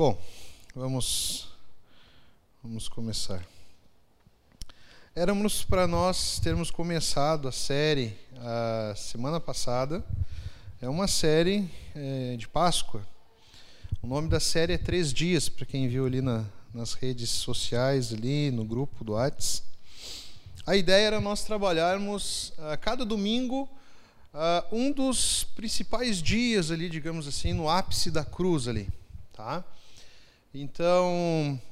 Bom, vamos vamos começar. Éramos para nós termos começado a série a semana passada. É uma série é, de Páscoa. O nome da série é Três Dias, para quem viu ali na, nas redes sociais, ali no grupo do Whats. A ideia era nós trabalharmos a cada domingo um dos principais dias ali, digamos assim, no ápice da cruz ali, tá? Então,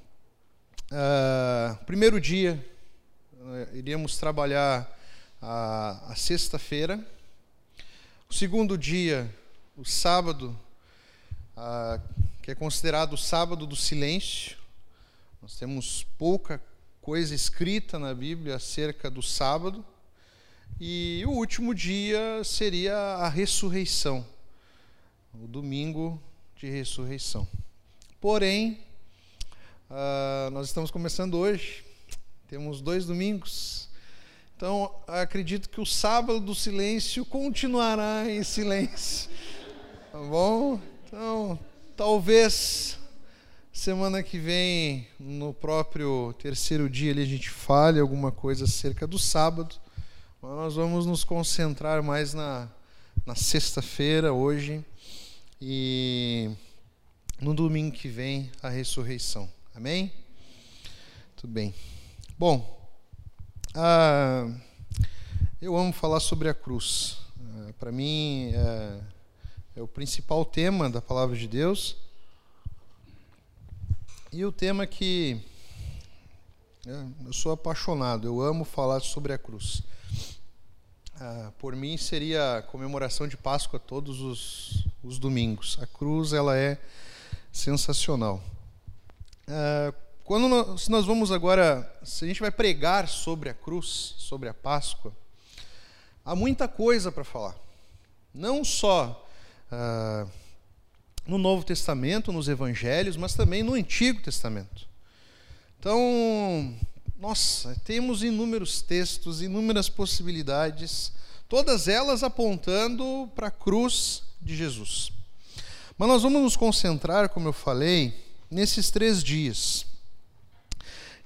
uh, primeiro dia, uh, iríamos trabalhar a, a sexta-feira. O segundo dia, o sábado, uh, que é considerado o sábado do silêncio. Nós temos pouca coisa escrita na Bíblia acerca do sábado. E o último dia seria a ressurreição, o domingo de ressurreição. Porém, uh, nós estamos começando hoje, temos dois domingos, então acredito que o sábado do silêncio continuará em silêncio. Tá bom? Então, talvez semana que vem, no próprio terceiro dia, ali, a gente fale alguma coisa acerca do sábado, mas nós vamos nos concentrar mais na, na sexta-feira, hoje, e no domingo que vem a ressurreição. Amém? Tudo bem. Bom, ah, eu amo falar sobre a cruz. Ah, Para mim é, é, o principal tema da palavra de Deus e o tema que é, eu sou apaixonado. Eu amo falar sobre a cruz. Ah, por mim seria a comemoração de Páscoa todos os, os domingos. A cruz ela é sensacional. Uh, quando nós, nós vamos agora, se a gente vai pregar sobre a cruz, sobre a Páscoa, há muita coisa para falar. Não só uh, no Novo Testamento, nos Evangelhos, mas também no Antigo Testamento. Então, nossa, temos inúmeros textos, inúmeras possibilidades, todas elas apontando para a cruz de Jesus. Mas nós vamos nos concentrar, como eu falei, nesses três dias.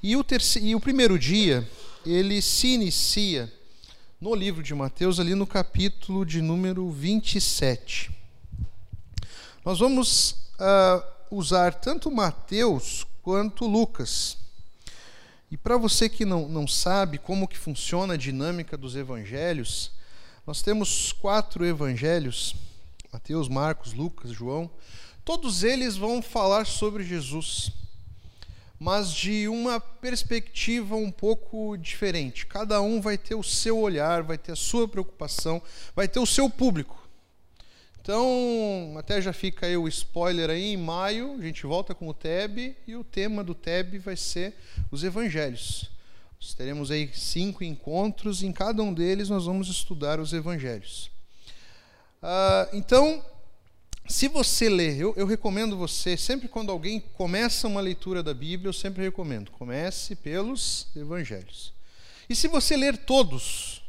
E o, terceiro, e o primeiro dia, ele se inicia no livro de Mateus, ali no capítulo de número 27. Nós vamos uh, usar tanto Mateus quanto Lucas. E para você que não, não sabe como que funciona a dinâmica dos evangelhos, nós temos quatro evangelhos Mateus, Marcos, Lucas, João, todos eles vão falar sobre Jesus, mas de uma perspectiva um pouco diferente. Cada um vai ter o seu olhar, vai ter a sua preocupação, vai ter o seu público. Então, até já fica aí o spoiler aí, em maio a gente volta com o TEB e o tema do TEB vai ser os evangelhos. Nós teremos aí cinco encontros, e em cada um deles nós vamos estudar os evangelhos. Uh, então, se você ler, eu, eu, recomendo você, sempre quando alguém começa uma leitura da Bíblia, eu sempre recomendo, comece pelos evangelhos. E se você ler todos,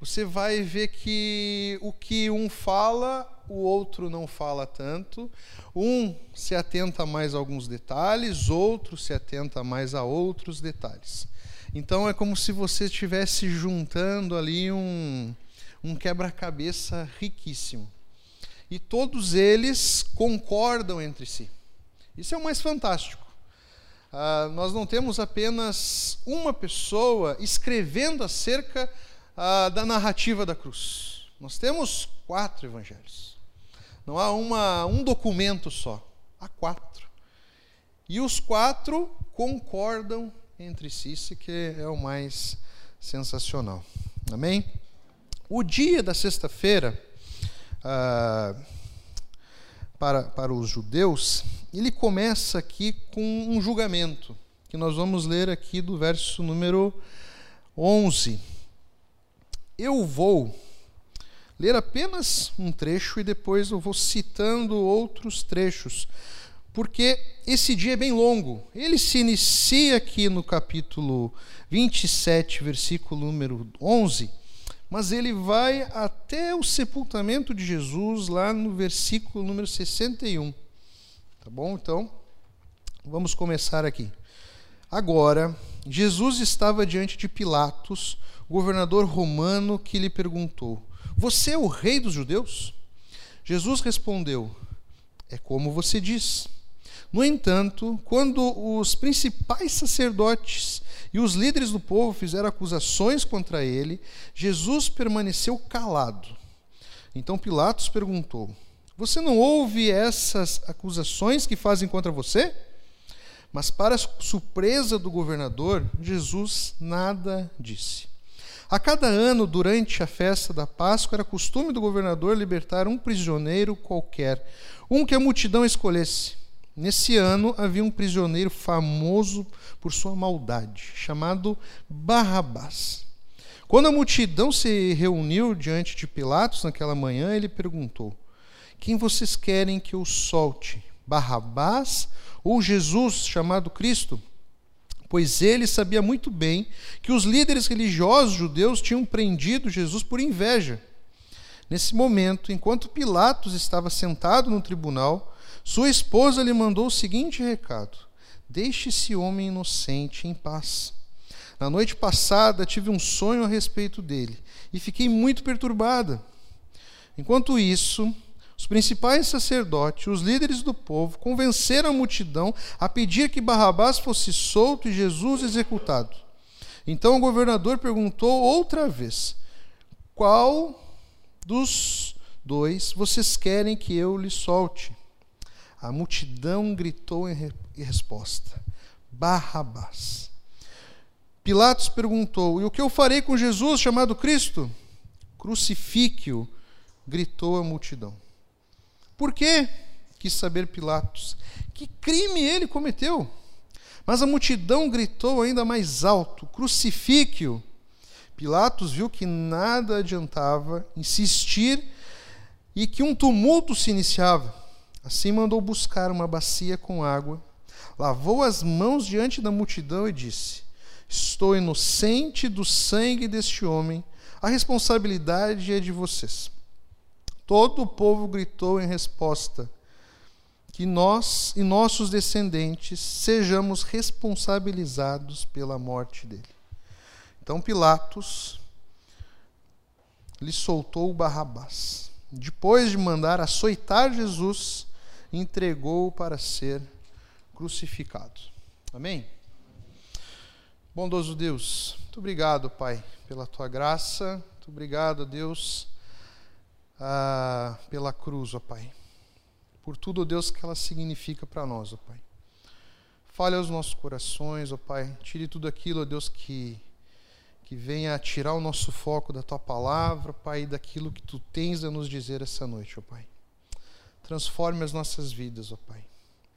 você vai ver que o que um fala, o outro não fala tanto. Um se atenta mais a alguns detalhes, outro se atenta mais a outros detalhes. Então é como se você estivesse juntando ali um, um quebra-cabeça riquíssimo. E todos eles concordam entre si. Isso é o mais fantástico. Ah, nós não temos apenas uma pessoa escrevendo acerca ah, da narrativa da cruz. Nós temos quatro evangelhos. Não há uma, um documento só, há quatro. E os quatro concordam entre si, isso que é o mais sensacional. Amém? O dia da sexta-feira, ah, para, para os judeus, ele começa aqui com um julgamento, que nós vamos ler aqui do verso número 11. Eu vou ler apenas um trecho e depois eu vou citando outros trechos, porque esse dia é bem longo. Ele se inicia aqui no capítulo 27, versículo número 11 mas ele vai até o sepultamento de Jesus, lá no versículo número 61. Tá bom? Então, Vamos começar aqui. Agora, Jesus estava diante de Pilatos, governador romano, que lhe perguntou: Você é o rei dos judeus? Jesus respondeu: É como você diz. No entanto, quando os principais sacerdotes e os líderes do povo fizeram acusações contra ele, Jesus permaneceu calado. Então Pilatos perguntou: Você não ouve essas acusações que fazem contra você? Mas, para surpresa do governador, Jesus nada disse. A cada ano, durante a festa da Páscoa, era costume do governador libertar um prisioneiro qualquer, um que a multidão escolhesse. Nesse ano havia um prisioneiro famoso por sua maldade, chamado Barrabás. Quando a multidão se reuniu diante de Pilatos naquela manhã, ele perguntou: Quem vocês querem que eu solte? Barrabás ou Jesus, chamado Cristo? Pois ele sabia muito bem que os líderes religiosos judeus tinham prendido Jesus por inveja. Nesse momento, enquanto Pilatos estava sentado no tribunal, sua esposa lhe mandou o seguinte recado: Deixe esse homem inocente em paz. Na noite passada tive um sonho a respeito dele e fiquei muito perturbada. Enquanto isso, os principais sacerdotes, os líderes do povo, convenceram a multidão a pedir que Barrabás fosse solto e Jesus executado. Então o governador perguntou outra vez: Qual dos dois vocês querem que eu lhe solte? A multidão gritou em resposta: Barrabás. Pilatos perguntou: E o que eu farei com Jesus chamado Cristo? Crucifique-o, gritou a multidão. Por quê? Quis saber Pilatos. Que crime ele cometeu? Mas a multidão gritou ainda mais alto: crucifique-o. Pilatos viu que nada adiantava insistir e que um tumulto se iniciava. Assim mandou buscar uma bacia com água, lavou as mãos diante da multidão e disse: Estou inocente do sangue deste homem, a responsabilidade é de vocês. Todo o povo gritou em resposta: Que nós e nossos descendentes sejamos responsabilizados pela morte dele. Então Pilatos lhe soltou Barrabás. Depois de mandar açoitar Jesus, entregou-o para ser crucificado. Amém? Bondoso Deus, muito obrigado, Pai, pela tua graça. Muito obrigado, Deus ah, pela cruz, ó Pai. Por tudo, Deus, que ela significa para nós, ó Pai. Fale aos nossos corações, ó Pai. Tire tudo aquilo, ó Deus, que, que venha tirar o nosso foco da Tua palavra, Pai, daquilo que Tu tens a nos dizer essa noite, ó Pai. Transforme as nossas vidas, ó Pai.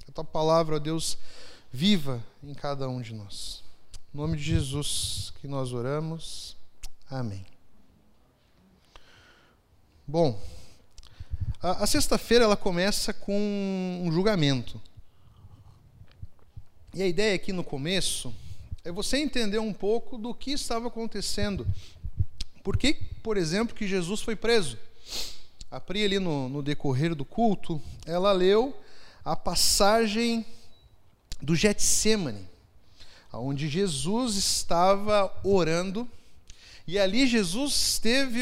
Que a Tua palavra, ó Deus, viva em cada um de nós. Em nome de Jesus que nós oramos. Amém. Bom, a, a sexta-feira ela começa com um julgamento. E a ideia aqui no começo é você entender um pouco do que estava acontecendo. Por que, por exemplo, que Jesus foi preso? A Pri ali no, no decorrer do culto, ela leu a passagem do Getsemane, onde Jesus estava orando e ali Jesus teve,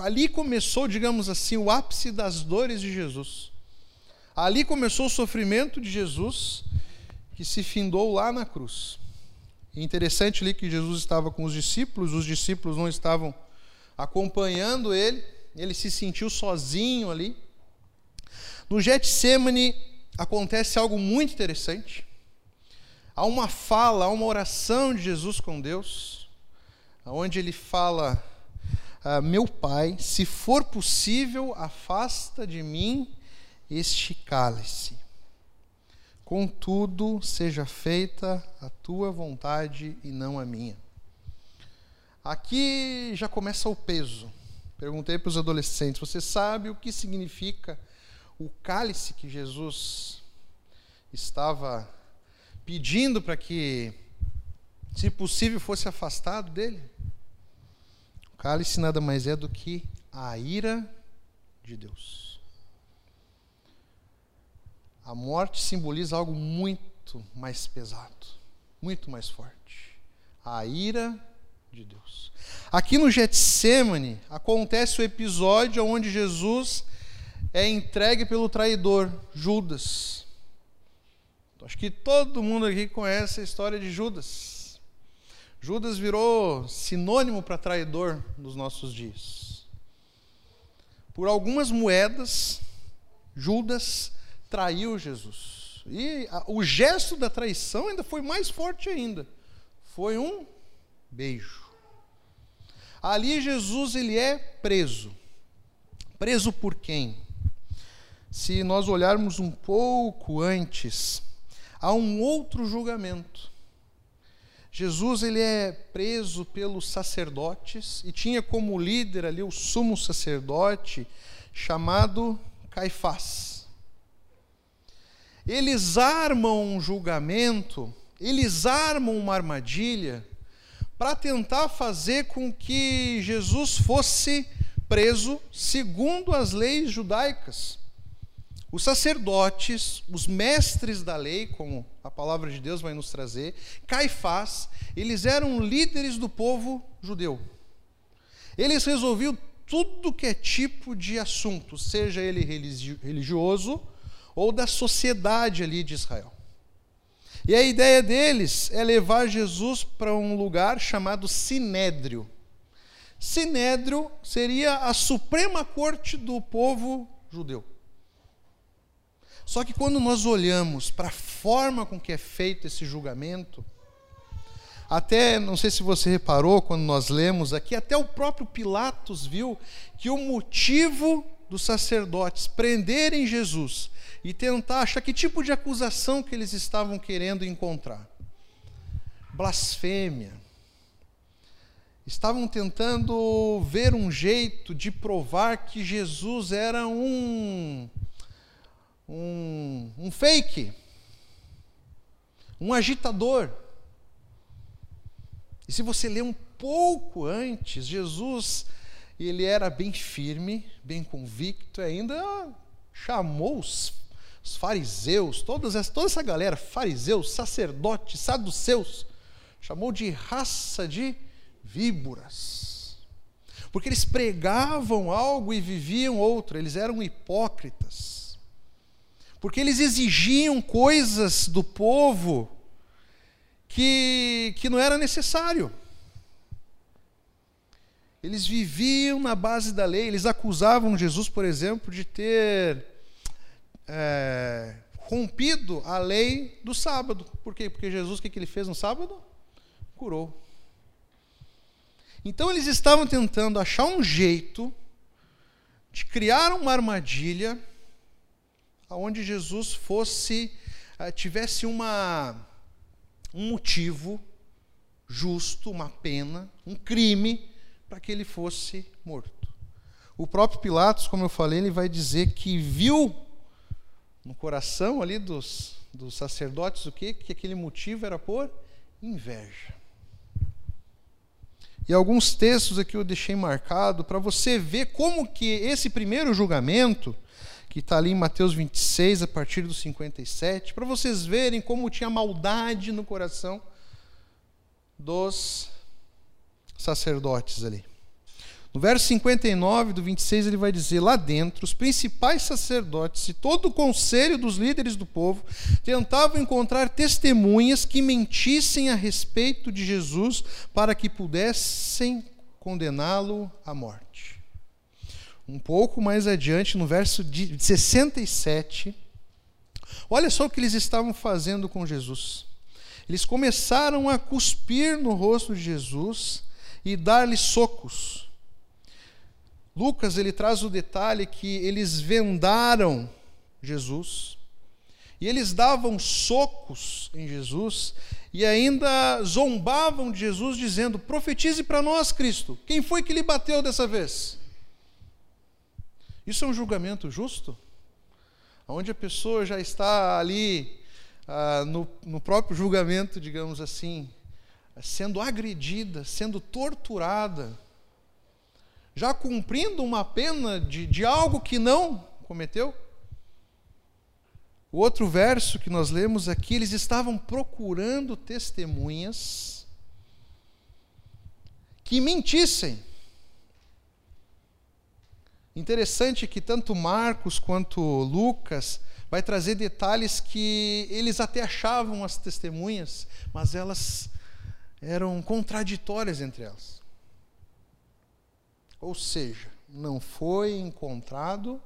ali começou, digamos assim, o ápice das dores de Jesus. Ali começou o sofrimento de Jesus, que se findou lá na cruz. Interessante ali que Jesus estava com os discípulos, os discípulos não estavam acompanhando ele, ele se sentiu sozinho ali. No Getsemane acontece algo muito interessante. Há uma fala, há uma oração de Jesus com Deus onde ele fala: ah, Meu pai, se for possível, afasta de mim este cálice. Contudo, seja feita a tua vontade e não a minha. Aqui já começa o peso. Perguntei para os adolescentes: você sabe o que significa o cálice que Jesus estava pedindo para que, se possível, fosse afastado dele? cálice nada mais é do que a ira de Deus. A morte simboliza algo muito mais pesado, muito mais forte. A ira de Deus. Aqui no Getsemane acontece o episódio onde Jesus é entregue pelo traidor Judas. Acho que todo mundo aqui conhece a história de Judas. Judas virou sinônimo para traidor nos nossos dias. Por algumas moedas, Judas traiu Jesus. E o gesto da traição ainda foi mais forte ainda. Foi um beijo. Ali Jesus ele é preso. Preso por quem? Se nós olharmos um pouco antes, há um outro julgamento. Jesus ele é preso pelos sacerdotes e tinha como líder ali o sumo sacerdote chamado Caifás. Eles armam um julgamento, eles armam uma armadilha para tentar fazer com que Jesus fosse preso segundo as leis judaicas. Os sacerdotes, os mestres da lei, como a palavra de Deus vai nos trazer, Caifás, eles eram líderes do povo judeu. Eles resolviam tudo que é tipo de assunto, seja ele religioso ou da sociedade ali de Israel. E a ideia deles é levar Jesus para um lugar chamado Sinédrio. Sinédrio seria a suprema corte do povo judeu. Só que quando nós olhamos para a forma com que é feito esse julgamento, até, não sei se você reparou quando nós lemos aqui, até o próprio Pilatos viu que o motivo dos sacerdotes prenderem Jesus e tentar achar que tipo de acusação que eles estavam querendo encontrar. Blasfêmia. Estavam tentando ver um jeito de provar que Jesus era um um, um fake, um agitador. E se você ler um pouco antes, Jesus ele era bem firme, bem convicto, e ainda chamou os, os fariseus, todas essa, toda essa galera, fariseus, sacerdotes, saduceus, chamou de raça de víboras. Porque eles pregavam algo e viviam outro, eles eram hipócritas porque eles exigiam coisas do povo que, que não era necessário. Eles viviam na base da lei, eles acusavam Jesus, por exemplo, de ter é, rompido a lei do sábado. Por quê? Porque Jesus, o que, ele fez no sábado? Curou. Então eles estavam tentando achar um jeito de criar uma armadilha onde Jesus fosse eh, tivesse uma um motivo justo, uma pena, um crime para que ele fosse morto. O próprio Pilatos, como eu falei, ele vai dizer que viu no coração ali dos, dos sacerdotes o quê? Que aquele motivo era por inveja. E alguns textos aqui eu deixei marcado para você ver como que esse primeiro julgamento que está ali em Mateus 26, a partir do 57, para vocês verem como tinha maldade no coração dos sacerdotes ali. No verso 59 do 26, ele vai dizer: Lá dentro, os principais sacerdotes e todo o conselho dos líderes do povo tentavam encontrar testemunhas que mentissem a respeito de Jesus para que pudessem condená-lo à morte um pouco mais adiante, no verso 67, olha só o que eles estavam fazendo com Jesus. Eles começaram a cuspir no rosto de Jesus e dar-lhe socos. Lucas ele traz o detalhe que eles vendaram Jesus e eles davam socos em Jesus e ainda zombavam de Jesus dizendo: "Profetize para nós, Cristo. Quem foi que lhe bateu dessa vez?" Isso é um julgamento justo? Onde a pessoa já está ali ah, no, no próprio julgamento, digamos assim, sendo agredida, sendo torturada, já cumprindo uma pena de, de algo que não cometeu? O outro verso que nós lemos aqui, eles estavam procurando testemunhas que mentissem. Interessante que tanto Marcos quanto Lucas vai trazer detalhes que eles até achavam as testemunhas, mas elas eram contraditórias entre elas. Ou seja, não foi encontrado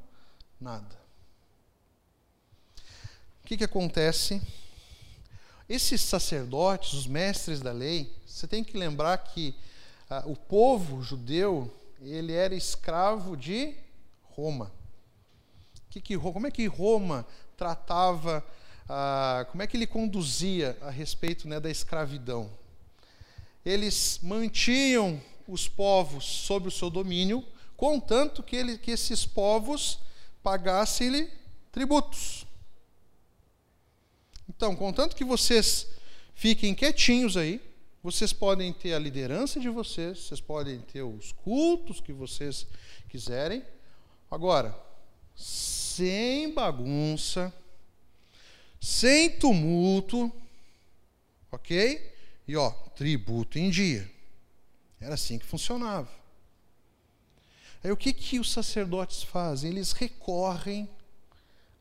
nada. O que, que acontece? Esses sacerdotes, os mestres da lei, você tem que lembrar que ah, o povo judeu ele era escravo de Roma. Que que, como é que Roma tratava, ah, como é que ele conduzia a respeito né, da escravidão? Eles mantinham os povos sob o seu domínio, contanto que, ele, que esses povos pagassem-lhe tributos. Então, contanto que vocês fiquem quietinhos aí, vocês podem ter a liderança de vocês, vocês podem ter os cultos que vocês quiserem. Agora, sem bagunça, sem tumulto, ok? E ó, tributo em dia. Era assim que funcionava. Aí o que, que os sacerdotes fazem? Eles recorrem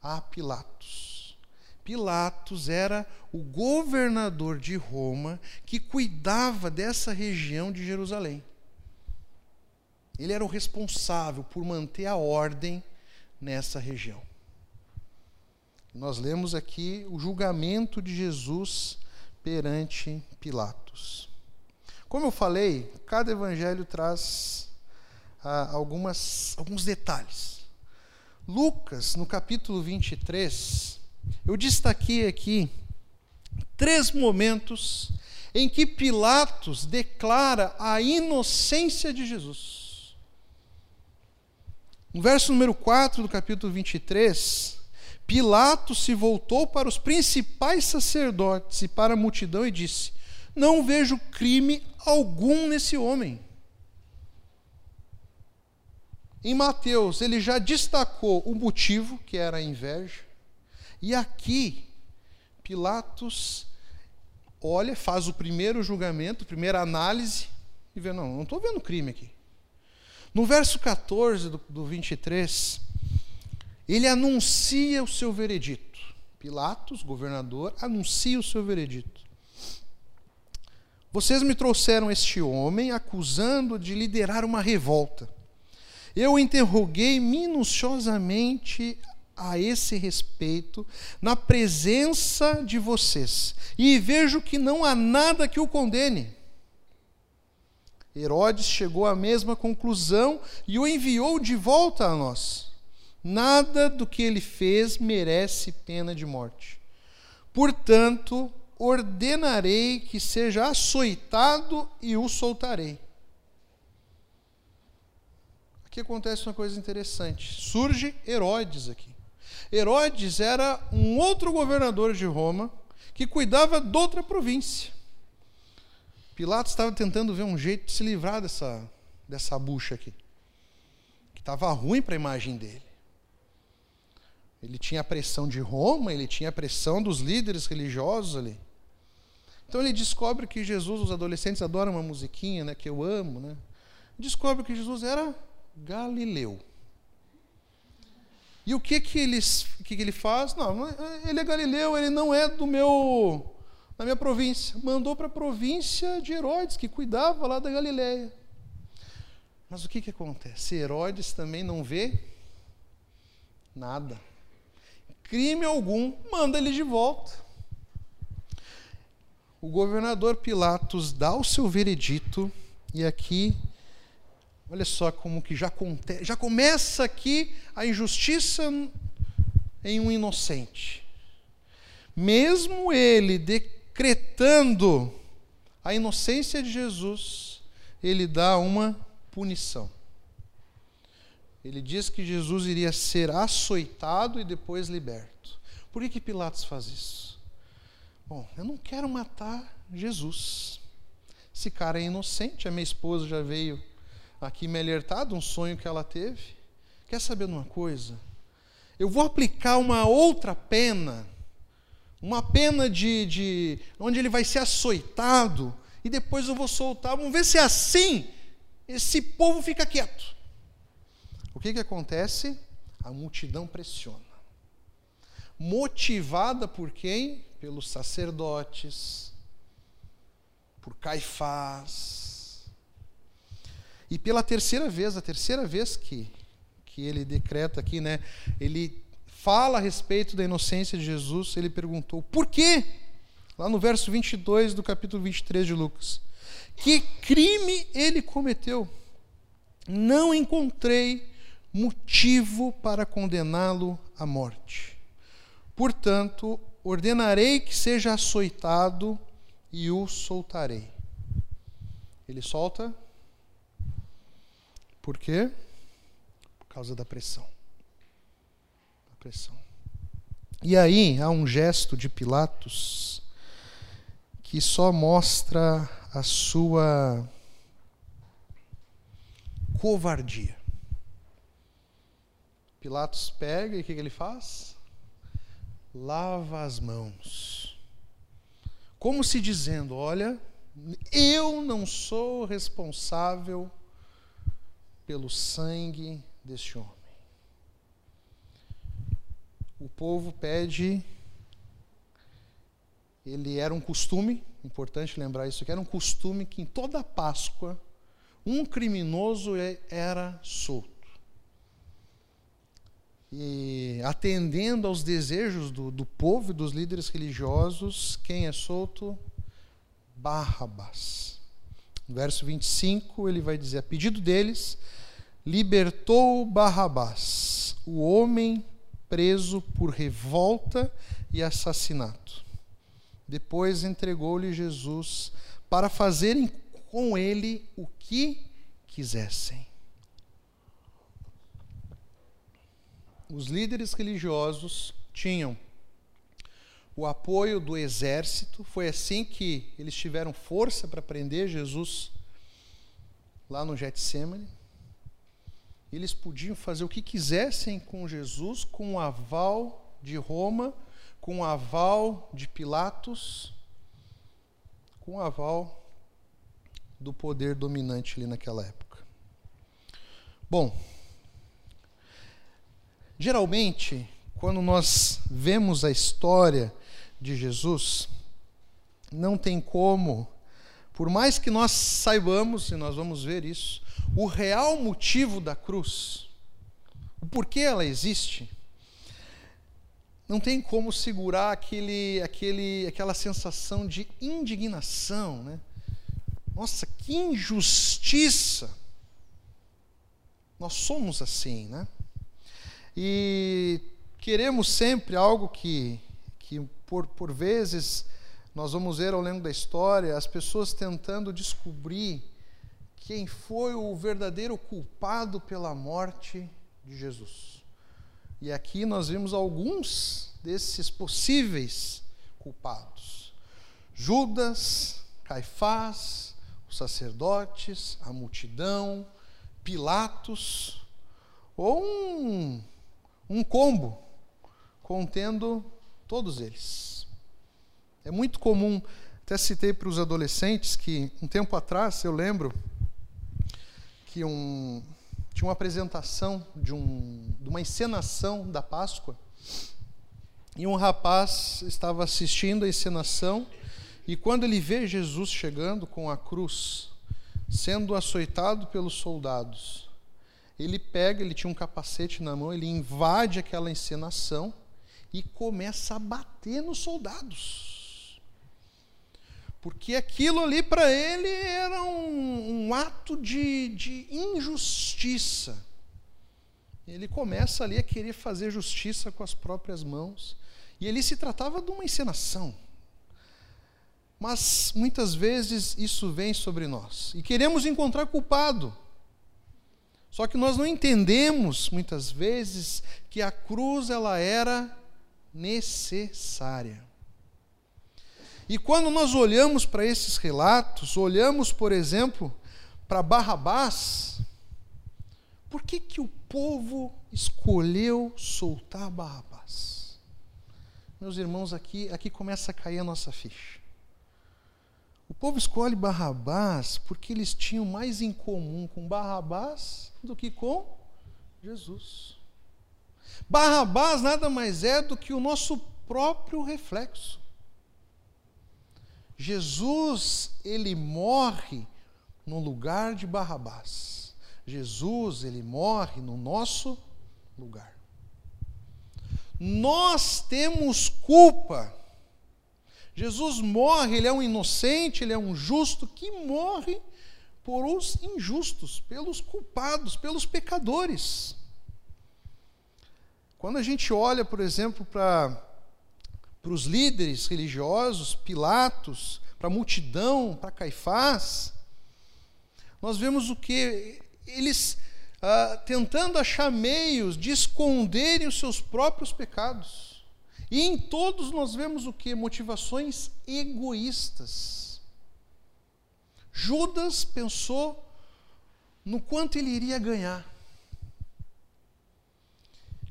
a Pilatos. Pilatos era o governador de Roma que cuidava dessa região de Jerusalém. Ele era o responsável por manter a ordem nessa região. Nós lemos aqui o julgamento de Jesus perante Pilatos. Como eu falei, cada evangelho traz ah, algumas, alguns detalhes. Lucas, no capítulo 23, eu destaquei aqui três momentos em que Pilatos declara a inocência de Jesus. No verso número 4 do capítulo 23, Pilatos se voltou para os principais sacerdotes e para a multidão e disse: Não vejo crime algum nesse homem. Em Mateus, ele já destacou o motivo, que era a inveja. E aqui, Pilatos olha, faz o primeiro julgamento, primeira análise, e vê: não, não estou vendo crime aqui. No verso 14 do, do 23, ele anuncia o seu veredito. Pilatos, governador, anuncia o seu veredito. Vocês me trouxeram este homem acusando de liderar uma revolta. Eu interroguei minuciosamente a esse respeito na presença de vocês e vejo que não há nada que o condene. Herodes chegou à mesma conclusão e o enviou de volta a nós. Nada do que ele fez merece pena de morte. Portanto, ordenarei que seja açoitado e o soltarei. Aqui acontece uma coisa interessante. Surge Herodes aqui. Herodes era um outro governador de Roma que cuidava de outra província. Pilatos estava tentando ver um jeito de se livrar dessa, dessa bucha aqui, que estava ruim para a imagem dele. Ele tinha a pressão de Roma, ele tinha a pressão dos líderes religiosos ali. Então ele descobre que Jesus, os adolescentes adoram uma musiquinha, né, que eu amo, né? Descobre que Jesus era galileu. E o que que, eles, que, que ele faz? Não, é, ele é galileu, ele não é do meu da minha província. Mandou para a província de Herodes, que cuidava lá da Galileia. Mas o que, que acontece? Herodes também não vê nada. Crime algum, manda ele de volta. O governador Pilatos dá o seu veredito, e aqui Olha só como que já, já começa aqui a injustiça em um inocente. Mesmo ele decretando a inocência de Jesus, ele dá uma punição. Ele diz que Jesus iria ser açoitado e depois liberto. Por que, que Pilatos faz isso? Bom, eu não quero matar Jesus. Esse cara é inocente, a minha esposa já veio aqui me alertado um sonho que ela teve. Quer saber de uma coisa? eu vou aplicar uma outra pena, uma pena de, de onde ele vai ser açoitado e depois eu vou soltar. Vamos ver se é assim. Esse povo fica quieto. O que, que acontece? A multidão pressiona. Motivada por quem? Pelos sacerdotes, por Caifás. E pela terceira vez, a terceira vez que que ele decreta aqui, né? Ele fala a respeito da inocência de Jesus, ele perguntou: "Por quê?" Lá no verso 22 do capítulo 23 de Lucas. Que crime ele cometeu? Não encontrei motivo para condená-lo à morte. Portanto, ordenarei que seja açoitado e o soltarei. Ele solta. Por quê? causa da pressão. A pressão. E aí há um gesto de Pilatos que só mostra a sua covardia. Pilatos pega e o que ele faz? Lava as mãos. Como se dizendo: Olha, eu não sou responsável pelo sangue deste homem. O povo pede, ele era um costume, importante lembrar isso aqui, era um costume que em toda Páscoa um criminoso era solto. E atendendo aos desejos do, do povo e dos líderes religiosos, quem é solto? Barrabás. No verso 25, ele vai dizer: a pedido deles, libertou Barrabás, o homem preso por revolta e assassinato. Depois entregou-lhe Jesus para fazerem com ele o que quisessem. Os líderes religiosos tinham o apoio do exército, foi assim que eles tiveram força para prender Jesus lá no Getsemane eles podiam fazer o que quisessem com Jesus, com o aval de Roma, com o aval de Pilatos, com o aval do poder dominante ali naquela época. Bom, geralmente, quando nós vemos a história de Jesus, não tem como, por mais que nós saibamos, e nós vamos ver isso, o real motivo da cruz, o porquê ela existe, não tem como segurar aquele, aquele, aquela sensação de indignação, né? Nossa, que injustiça! Nós somos assim, né? E queremos sempre algo que, que por, por vezes, nós vamos ver ao longo da história, as pessoas tentando descobrir quem foi o verdadeiro culpado pela morte de Jesus. E aqui nós vimos alguns desses possíveis culpados: Judas, Caifás, os sacerdotes, a multidão, Pilatos, ou um, um combo contendo todos eles. É muito comum, até citei para os adolescentes que um tempo atrás, eu lembro, que um, tinha uma apresentação de, um, de uma encenação da Páscoa e um rapaz estava assistindo a encenação e quando ele vê Jesus chegando com a cruz, sendo açoitado pelos soldados, ele pega, ele tinha um capacete na mão, ele invade aquela encenação e começa a bater nos soldados porque aquilo ali para ele era um, um ato de, de injustiça. Ele começa ali a querer fazer justiça com as próprias mãos. E ali se tratava de uma encenação. Mas muitas vezes isso vem sobre nós e queremos encontrar culpado. Só que nós não entendemos muitas vezes que a cruz ela era necessária. E quando nós olhamos para esses relatos, olhamos, por exemplo, para Barrabás, por que, que o povo escolheu soltar Barrabás. Meus irmãos, aqui, aqui começa a cair a nossa ficha. O povo escolhe Barrabás porque eles tinham mais em comum com Barrabás do que com Jesus. Barrabás nada mais é do que o nosso próprio reflexo. Jesus, ele morre no lugar de Barrabás. Jesus, ele morre no nosso lugar. Nós temos culpa. Jesus morre, ele é um inocente, ele é um justo que morre por os injustos, pelos culpados, pelos pecadores. Quando a gente olha, por exemplo, para os líderes religiosos, Pilatos, para a multidão, para Caifás, nós vemos o que? Eles ah, tentando achar meios de esconderem os seus próprios pecados. E em todos nós vemos o que? Motivações egoístas. Judas pensou no quanto ele iria ganhar.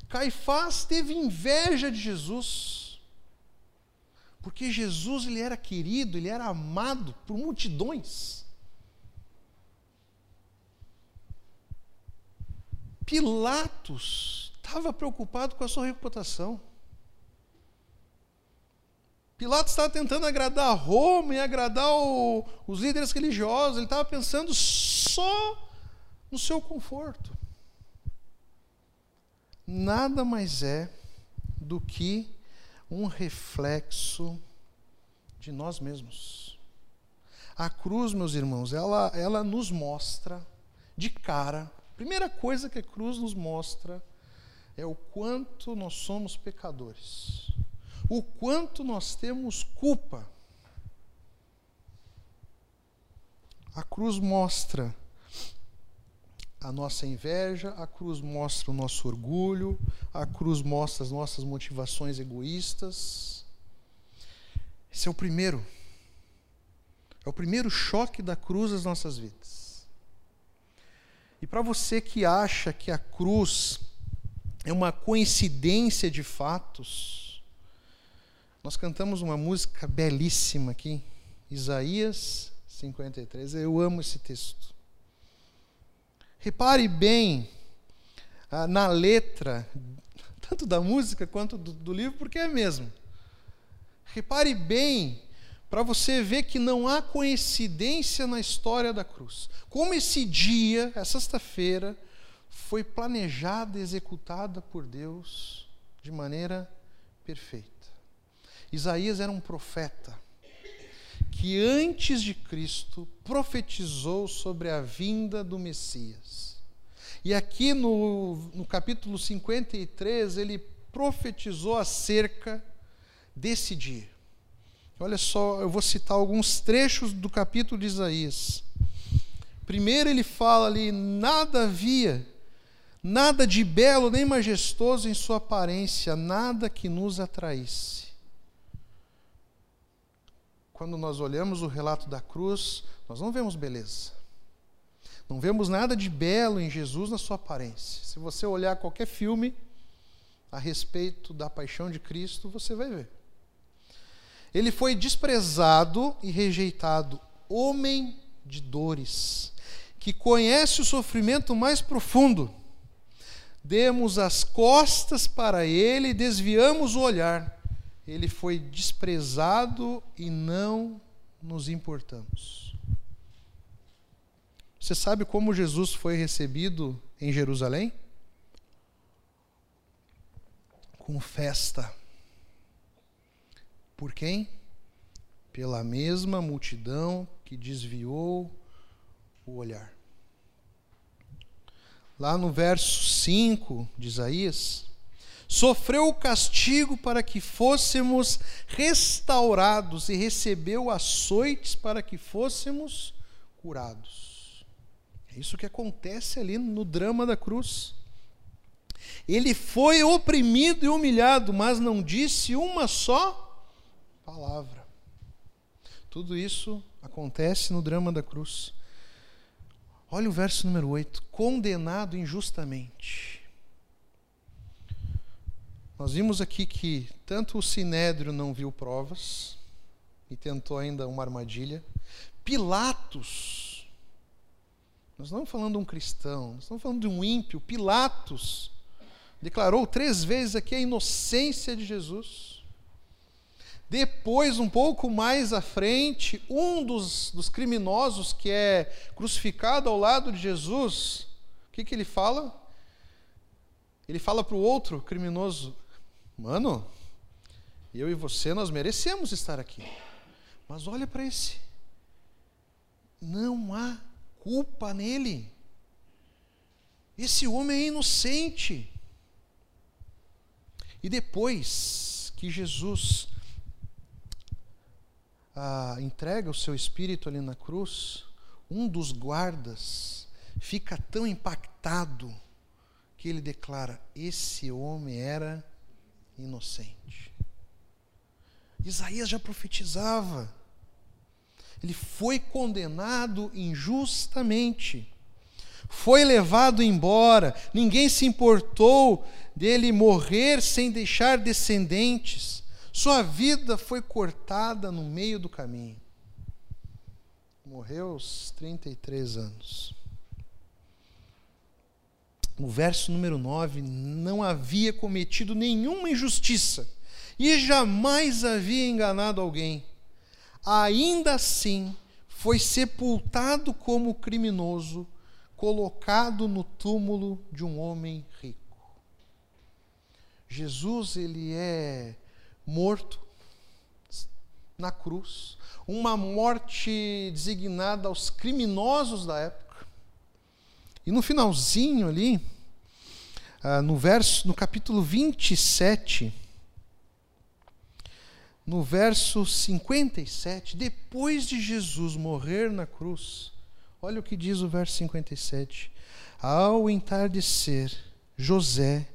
Caifás teve inveja de Jesus porque Jesus ele era querido, ele era amado por multidões. Pilatos estava preocupado com a sua reputação. Pilatos estava tentando agradar Roma e agradar o, os líderes religiosos, ele estava pensando só no seu conforto. Nada mais é do que um reflexo de nós mesmos. A cruz, meus irmãos, ela, ela nos mostra de cara, primeira coisa que a cruz nos mostra é o quanto nós somos pecadores, o quanto nós temos culpa. A cruz mostra a nossa inveja, a cruz mostra o nosso orgulho, a cruz mostra as nossas motivações egoístas. Esse é o primeiro. É o primeiro choque da cruz às nossas vidas. E para você que acha que a cruz é uma coincidência de fatos, nós cantamos uma música belíssima aqui, Isaías 53. Eu amo esse texto. Repare bem ah, na letra, tanto da música quanto do, do livro, porque é mesmo. Repare bem para você ver que não há coincidência na história da cruz. Como esse dia, essa sexta-feira, foi planejada e executada por Deus de maneira perfeita. Isaías era um profeta que antes de Cristo profetizou sobre a vinda do Messias. E aqui no, no capítulo 53, ele profetizou acerca desse dia. Olha só, eu vou citar alguns trechos do capítulo de Isaías. Primeiro, ele fala ali: nada havia, nada de belo nem majestoso em sua aparência, nada que nos atraísse quando nós olhamos o relato da cruz, nós não vemos beleza. Não vemos nada de belo em Jesus na sua aparência. Se você olhar qualquer filme a respeito da paixão de Cristo, você vai ver. Ele foi desprezado e rejeitado, homem de dores, que conhece o sofrimento mais profundo. Demos as costas para ele e desviamos o olhar ele foi desprezado e não nos importamos. Você sabe como Jesus foi recebido em Jerusalém? Com festa. Por quem? Pela mesma multidão que desviou o olhar. Lá no verso 5 de Isaías, sofreu o castigo para que fôssemos restaurados e recebeu açoites para que fôssemos curados. É isso que acontece ali no drama da cruz. Ele foi oprimido e humilhado, mas não disse uma só palavra. Tudo isso acontece no drama da cruz. Olha o verso número 8: condenado injustamente Nós vimos aqui que tanto o Sinédrio não viu provas e tentou ainda uma armadilha. Pilatos, nós não estamos falando de um cristão, nós estamos falando de um ímpio. Pilatos declarou três vezes aqui a inocência de Jesus. Depois, um pouco mais à frente, um dos, dos criminosos que é crucificado ao lado de Jesus, o que, que ele fala? Ele fala para o outro criminoso: Mano, eu e você, nós merecemos estar aqui. Mas olha para esse. Não há culpa nele. Esse homem é inocente. E depois que Jesus ah, entrega o seu espírito ali na cruz, um dos guardas fica tão impactado que ele declara: Esse homem era inocente. Isaías já profetizava. Ele foi condenado injustamente. Foi levado embora. Ninguém se importou dele morrer sem deixar descendentes. Sua vida foi cortada no meio do caminho. Morreu aos 33 anos. No verso número 9, não havia cometido nenhuma injustiça e jamais havia enganado alguém. Ainda assim, foi sepultado como criminoso, colocado no túmulo de um homem rico. Jesus, ele é morto na cruz, uma morte designada aos criminosos da época e no finalzinho ali, ah, no verso, no capítulo 27, no verso 57, depois de Jesus morrer na cruz, olha o que diz o verso 57. Ao entardecer, José,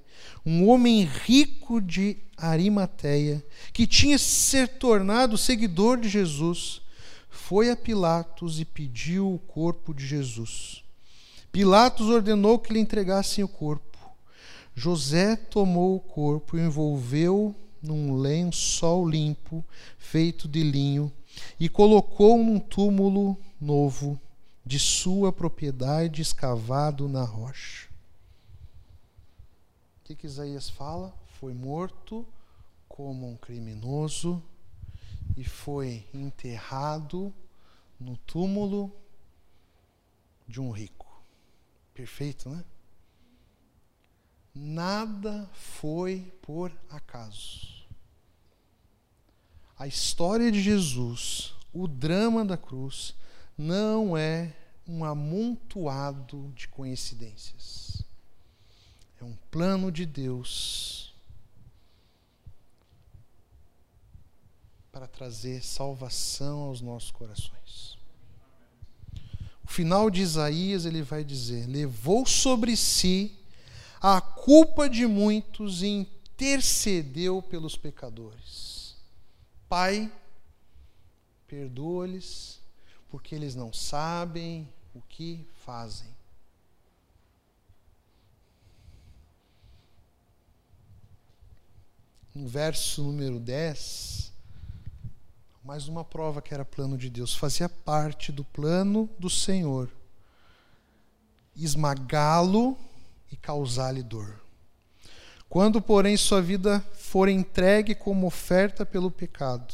um homem rico de Arimateia, que tinha se tornado seguidor de Jesus, foi a Pilatos e pediu o corpo de Jesus. Pilatos ordenou que lhe entregassem o corpo. José tomou o corpo e envolveu num lençol limpo, feito de linho, e colocou num túmulo novo de sua propriedade escavado na rocha. O que, que Isaías fala? Foi morto como um criminoso e foi enterrado no túmulo de um rico. Perfeito, né? Nada foi por acaso. A história de Jesus, o drama da cruz, não é um amontoado de coincidências. É um plano de Deus para trazer salvação aos nossos corações. O final de Isaías ele vai dizer: levou sobre si a culpa de muitos e intercedeu pelos pecadores. Pai, perdoa-lhes, porque eles não sabem o que fazem. No verso número 10, mais uma prova que era plano de Deus, fazia parte do plano do Senhor esmagá-lo e causar-lhe dor. Quando, porém, sua vida for entregue como oferta pelo pecado,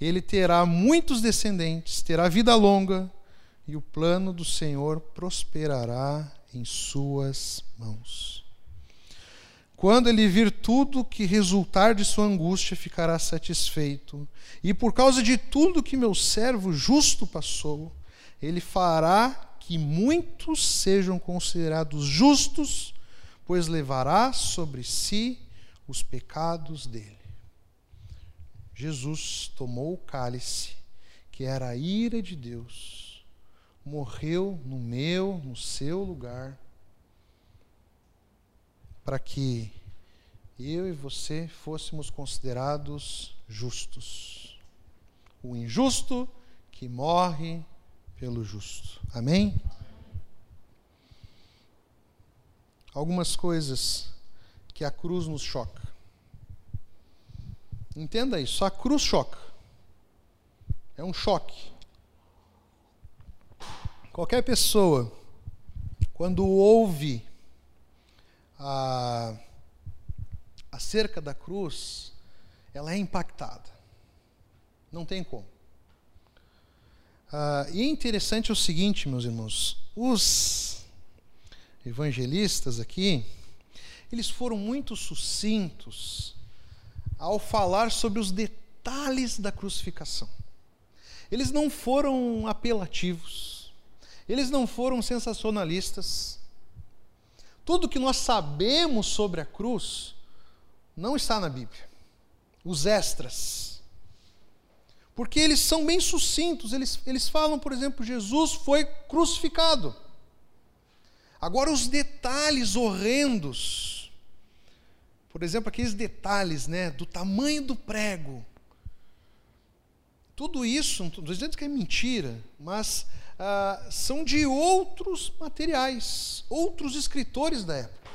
ele terá muitos descendentes, terá vida longa, e o plano do Senhor prosperará em suas mãos. Quando ele vir tudo que resultar de sua angústia, ficará satisfeito. E por causa de tudo que meu servo justo passou, ele fará que muitos sejam considerados justos, pois levará sobre si os pecados dele. Jesus tomou o cálice, que era a ira de Deus, morreu no meu, no seu lugar para que eu e você fôssemos considerados justos. O injusto que morre pelo justo. Amém? Algumas coisas que a cruz nos choca. Entenda isso, a cruz choca. É um choque. Qualquer pessoa, quando ouve a, acerca da cruz, ela é impactada. Não tem como. Ah, e é interessante o seguinte, meus irmãos: os evangelistas aqui, eles foram muito sucintos ao falar sobre os detalhes da crucificação. Eles não foram apelativos, eles não foram sensacionalistas. Tudo que nós sabemos sobre a cruz não está na Bíblia. Os extras. Porque eles são bem sucintos, eles, eles falam, por exemplo, Jesus foi crucificado. Agora, os detalhes horrendos, por exemplo, aqueles detalhes né, do tamanho do prego, tudo isso, não estou dizendo que é mentira, mas ah, são de outros materiais, outros escritores da época,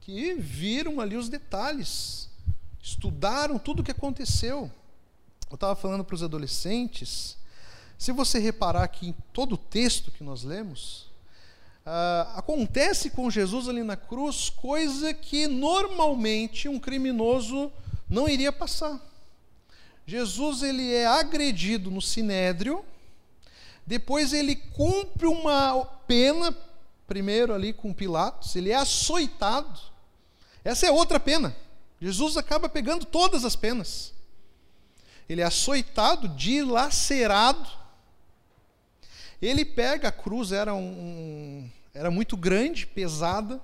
que viram ali os detalhes, estudaram tudo o que aconteceu. Eu estava falando para os adolescentes, se você reparar que em todo o texto que nós lemos, ah, acontece com Jesus ali na cruz coisa que normalmente um criminoso não iria passar. Jesus ele é agredido no sinédrio, depois ele cumpre uma pena, primeiro ali com Pilatos, ele é açoitado. Essa é outra pena. Jesus acaba pegando todas as penas. Ele é açoitado, dilacerado. Ele pega a cruz, era, um, era muito grande, pesada,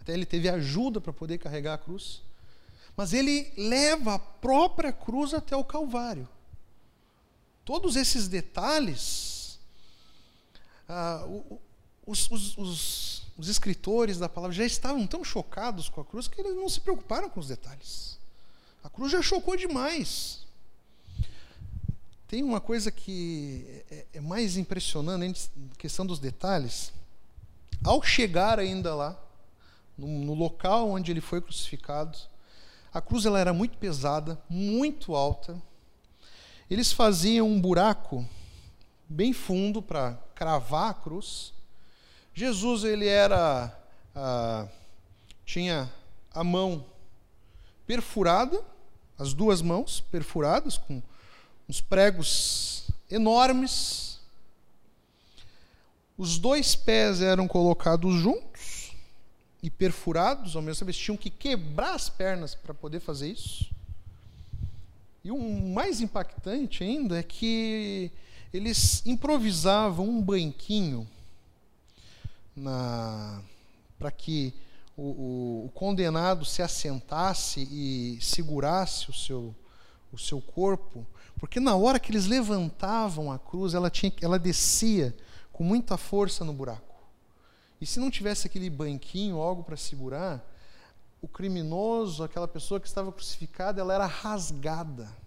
até ele teve ajuda para poder carregar a cruz. Mas ele leva a própria cruz até o Calvário. Todos esses detalhes ah, os, os, os, os escritores da palavra já estavam tão chocados com a cruz que eles não se preocuparam com os detalhes. A cruz já chocou demais. Tem uma coisa que é, é mais impressionante, a questão dos detalhes. Ao chegar ainda lá, no, no, local onde ele foi crucificado, a cruz ela era muito pesada, muito alta. Eles faziam um buraco bem fundo para cravar a cruz. Jesus ele era ah, tinha a mão perfurada, as duas mãos perfuradas com uns pregos enormes. Os dois pés eram colocados juntos e perfurados, ao mesmo tempo tinham que quebrar as pernas para poder fazer isso. E o mais impactante ainda é que eles improvisavam um banquinho para que o, o, o, condenado se assentasse e segurasse o seu, o seu corpo, porque na hora que eles levantavam a cruz, ela, tinha, ela descia com muita força no buraco. E se não tivesse aquele banquinho, algo para segurar, o criminoso, aquela pessoa que estava crucificada, ela era rasgada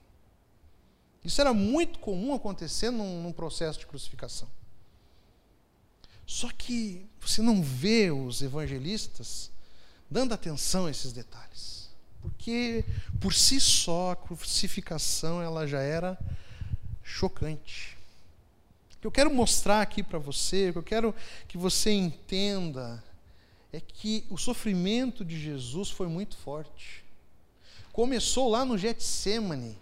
isso era muito comum acontecer num, num processo de crucificação. Só que você não vê os evangelistas dando atenção a esses detalhes. Porque por si só a crucificação ela já era chocante. O que eu quero mostrar aqui para você, o que eu quero que você entenda é que o sofrimento de Jesus foi muito forte. Começou lá no Getsemane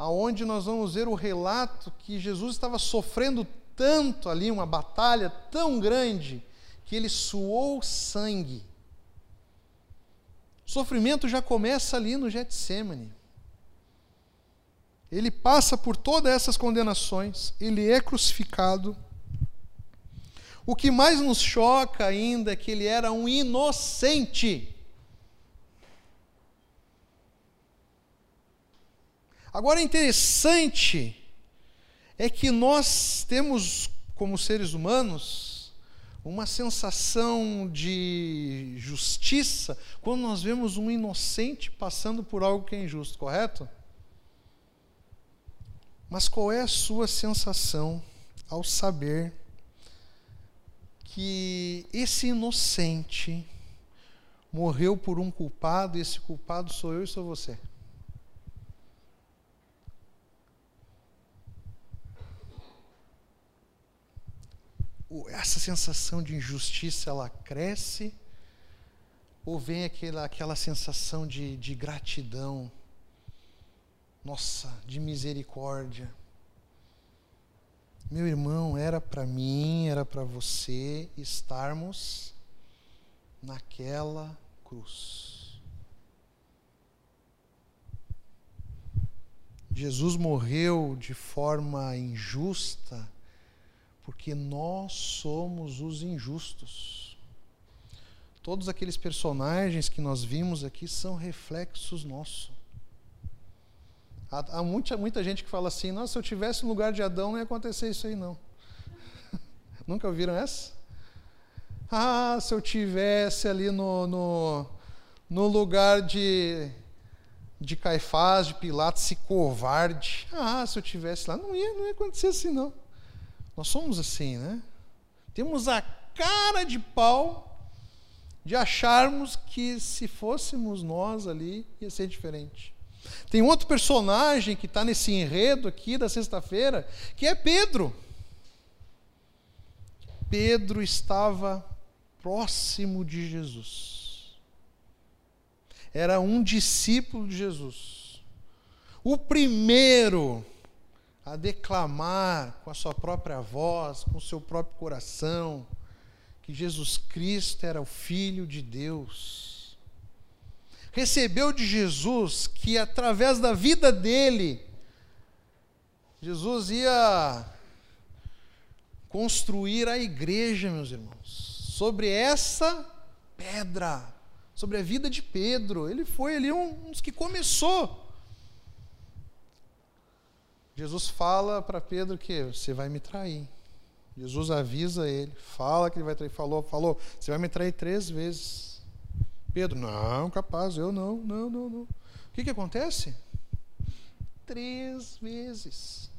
aonde nós vamos ver o relato que Jesus estava sofrendo tanto ali, uma batalha tão grande, que ele suou sangue. O sofrimento já começa ali no Getsemane. Ele passa por todas essas condenações, ele é crucificado. O que mais nos choca ainda é que ele era um inocente. Agora, interessante é que nós temos, como seres humanos, uma sensação de justiça quando nós vemos um inocente passando por algo que é injusto, correto? Mas qual é a sua sensação ao saber que esse inocente morreu por um culpado e esse culpado sou eu e sou você. Essa sensação de injustiça ela cresce ou vem aquela, aquela sensação de, de gratidão, nossa, de misericórdia. Meu irmão, era para mim, era para você estarmos naquela cruz. Jesus morreu de forma injusta porque nós somos os injustos. Todos aqueles personagens que nós vimos aqui são reflexos nossos. Há, há muita, muita gente que fala assim: nossa, se eu tivesse no lugar de Adão, não ia acontecer isso aí, não. Nunca ouviram essa? Ah, se eu tivesse ali no, no, no lugar de, de Caifás, de Pilatos, esse covarde. Ah, se eu tivesse lá, não ia, não ia acontecer assim, não. Nós somos assim, né? Temos a cara de pau de acharmos que se fôssemos nós ali, ia ser diferente. Tem outro personagem que está nesse enredo aqui da sexta-feira, que é Pedro. Pedro estava próximo de Jesus. Era um discípulo de Jesus. O primeiro a declamar com a sua própria voz, com o seu próprio coração, que Jesus Cristo era o Filho de Deus. Recebeu de Jesus que através da vida dele, Jesus ia construir a igreja, meus irmãos sobre essa pedra, sobre a vida de Pedro. Ele foi ali um, um dos que começou. Jesus fala para Pedro que você vai me trair. Jesus avisa ele, fala que ele vai trair, falou, falou, você vai me trair três vezes. Pedro, não, capaz, eu não, não, não, não. O que, que acontece? Três vezes.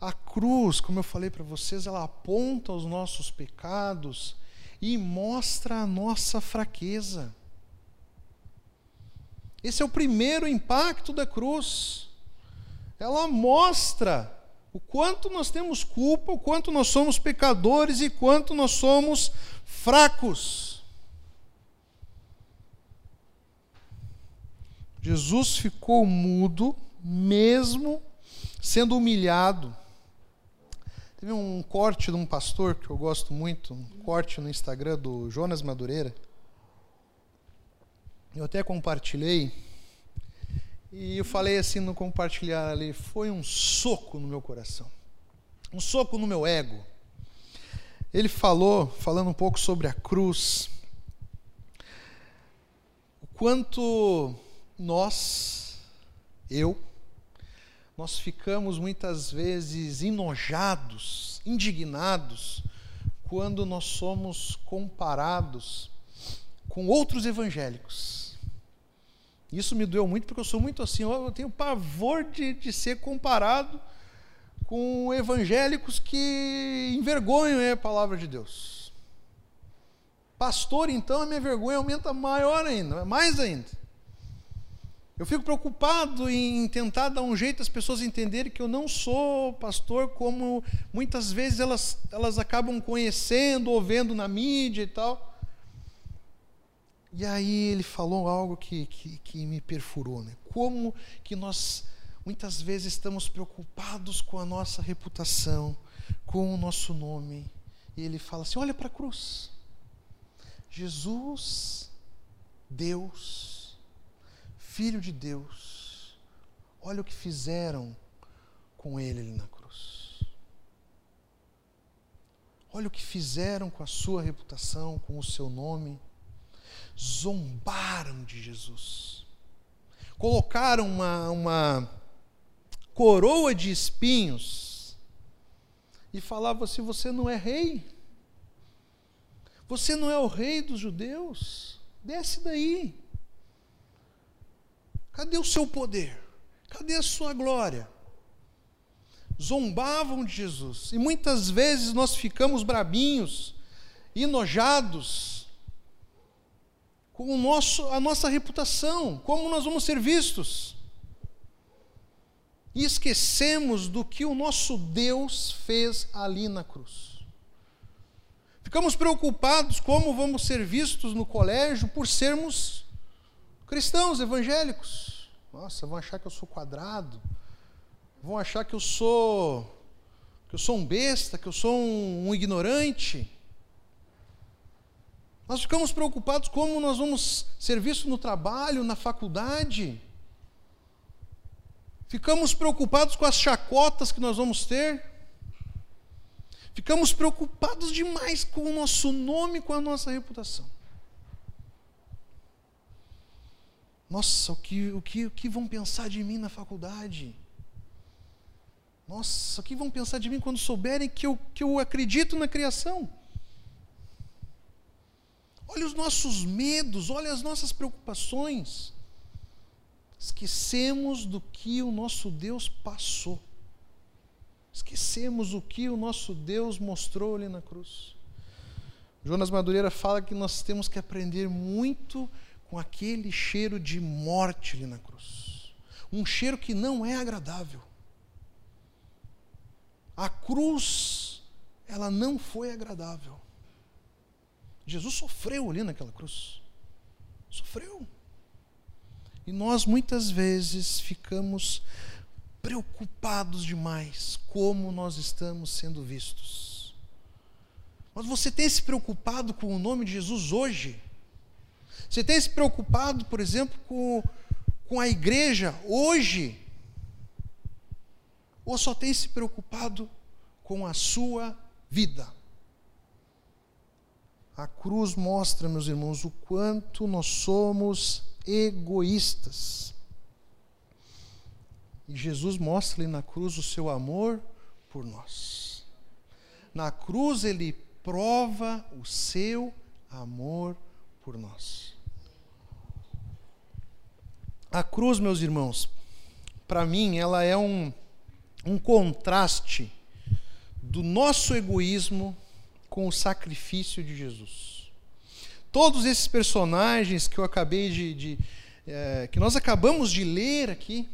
A cruz, como eu falei para vocês, ela aponta os nossos pecados e mostra a nossa fraqueza. Esse é o primeiro impacto da cruz. Ela mostra o quanto nós temos culpa, o quanto nós somos pecadores e quanto nós somos fracos. Jesus ficou mudo, mesmo sendo humilhado. Teve um corte de um pastor que eu gosto muito, um corte no Instagram do Jonas Madureira. Eu até compartilhei. E eu falei assim no compartilhar ali, foi um soco no meu coração. Um soco no meu ego. Ele falou, falando um pouco sobre a cruz, o quanto nós, eu, nós ficamos muitas vezes enojados, indignados, quando nós somos comparados com outros evangélicos. Isso me doeu muito porque eu sou muito assim, eu tenho pavor de, de ser comparado com evangélicos que envergonham a palavra de Deus. Pastor, então, a minha vergonha aumenta maior ainda, mais ainda. Eu fico preocupado em tentar dar um jeito as pessoas entenderem que eu não sou pastor como muitas vezes elas, elas acabam conhecendo ou vendo na mídia e tal. E aí ele falou algo que, que, que me perfurou. Né? Como que nós muitas vezes estamos preocupados com a nossa reputação, com o nosso nome. E ele fala assim: olha para a cruz. Jesus, Deus, Filho de Deus, olha o que fizeram com ele ali na cruz. Olha o que fizeram com a sua reputação, com o seu nome. Zombaram de Jesus. Colocaram uma, uma coroa de espinhos e falavam assim: Você não é rei? Você não é o rei dos judeus? Desce daí. Cadê o seu poder? Cadê a sua glória? Zombavam de Jesus. E muitas vezes nós ficamos brabinhos, enojados, com o nosso, a nossa reputação, como nós vamos ser vistos. E esquecemos do que o nosso Deus fez ali na cruz. Ficamos preocupados como vamos ser vistos no colégio por sermos cristãos evangélicos. Nossa, vão achar que eu sou quadrado, vão achar que eu sou que eu sou um besta, que eu sou um, um ignorante. Nós ficamos preocupados como nós vamos ser vistos no trabalho, na faculdade. Ficamos preocupados com as chacotas que nós vamos ter. Ficamos preocupados demais com o nosso nome, com a nossa reputação. Nossa, o que, o que, o que vão pensar de mim na faculdade? Nossa, o que vão pensar de mim quando souberem que eu, que eu acredito na criação? Olha os nossos medos, olha as nossas preocupações. Esquecemos do que o nosso Deus passou. Esquecemos o que o nosso Deus mostrou ali na cruz. Jonas Madureira fala que nós temos que aprender muito com aquele cheiro de morte ali na cruz. Um cheiro que não é agradável. A cruz, ela não foi agradável. Jesus sofreu ali naquela cruz. Sofreu. E nós muitas vezes ficamos preocupados demais como nós estamos sendo vistos. Mas você tem se preocupado com o nome de Jesus hoje? Você tem se preocupado, por exemplo, com, com a igreja hoje? Ou só tem se preocupado com a sua vida? A cruz mostra, meus irmãos, o quanto nós somos egoístas. E Jesus mostra ali na cruz o seu amor por nós. Na cruz ele prova o seu amor por nós. A cruz, meus irmãos, para mim, ela é um, um contraste do nosso egoísmo com o sacrifício de Jesus. Todos esses personagens que eu acabei de. de é, que nós acabamos de ler aqui,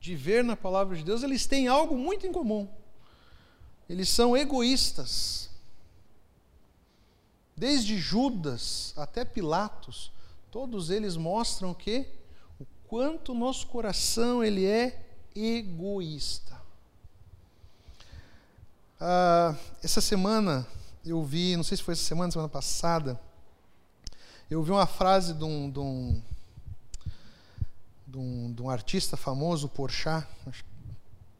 de ver na palavra de Deus, eles têm algo muito em comum. Eles são egoístas. Desde Judas até Pilatos, todos eles mostram que o quanto nosso coração ele é egoísta. Ah, essa semana eu vi, não sei se foi essa semana, semana passada, eu vi uma frase de um, de um, de um, de um artista famoso, Porchat,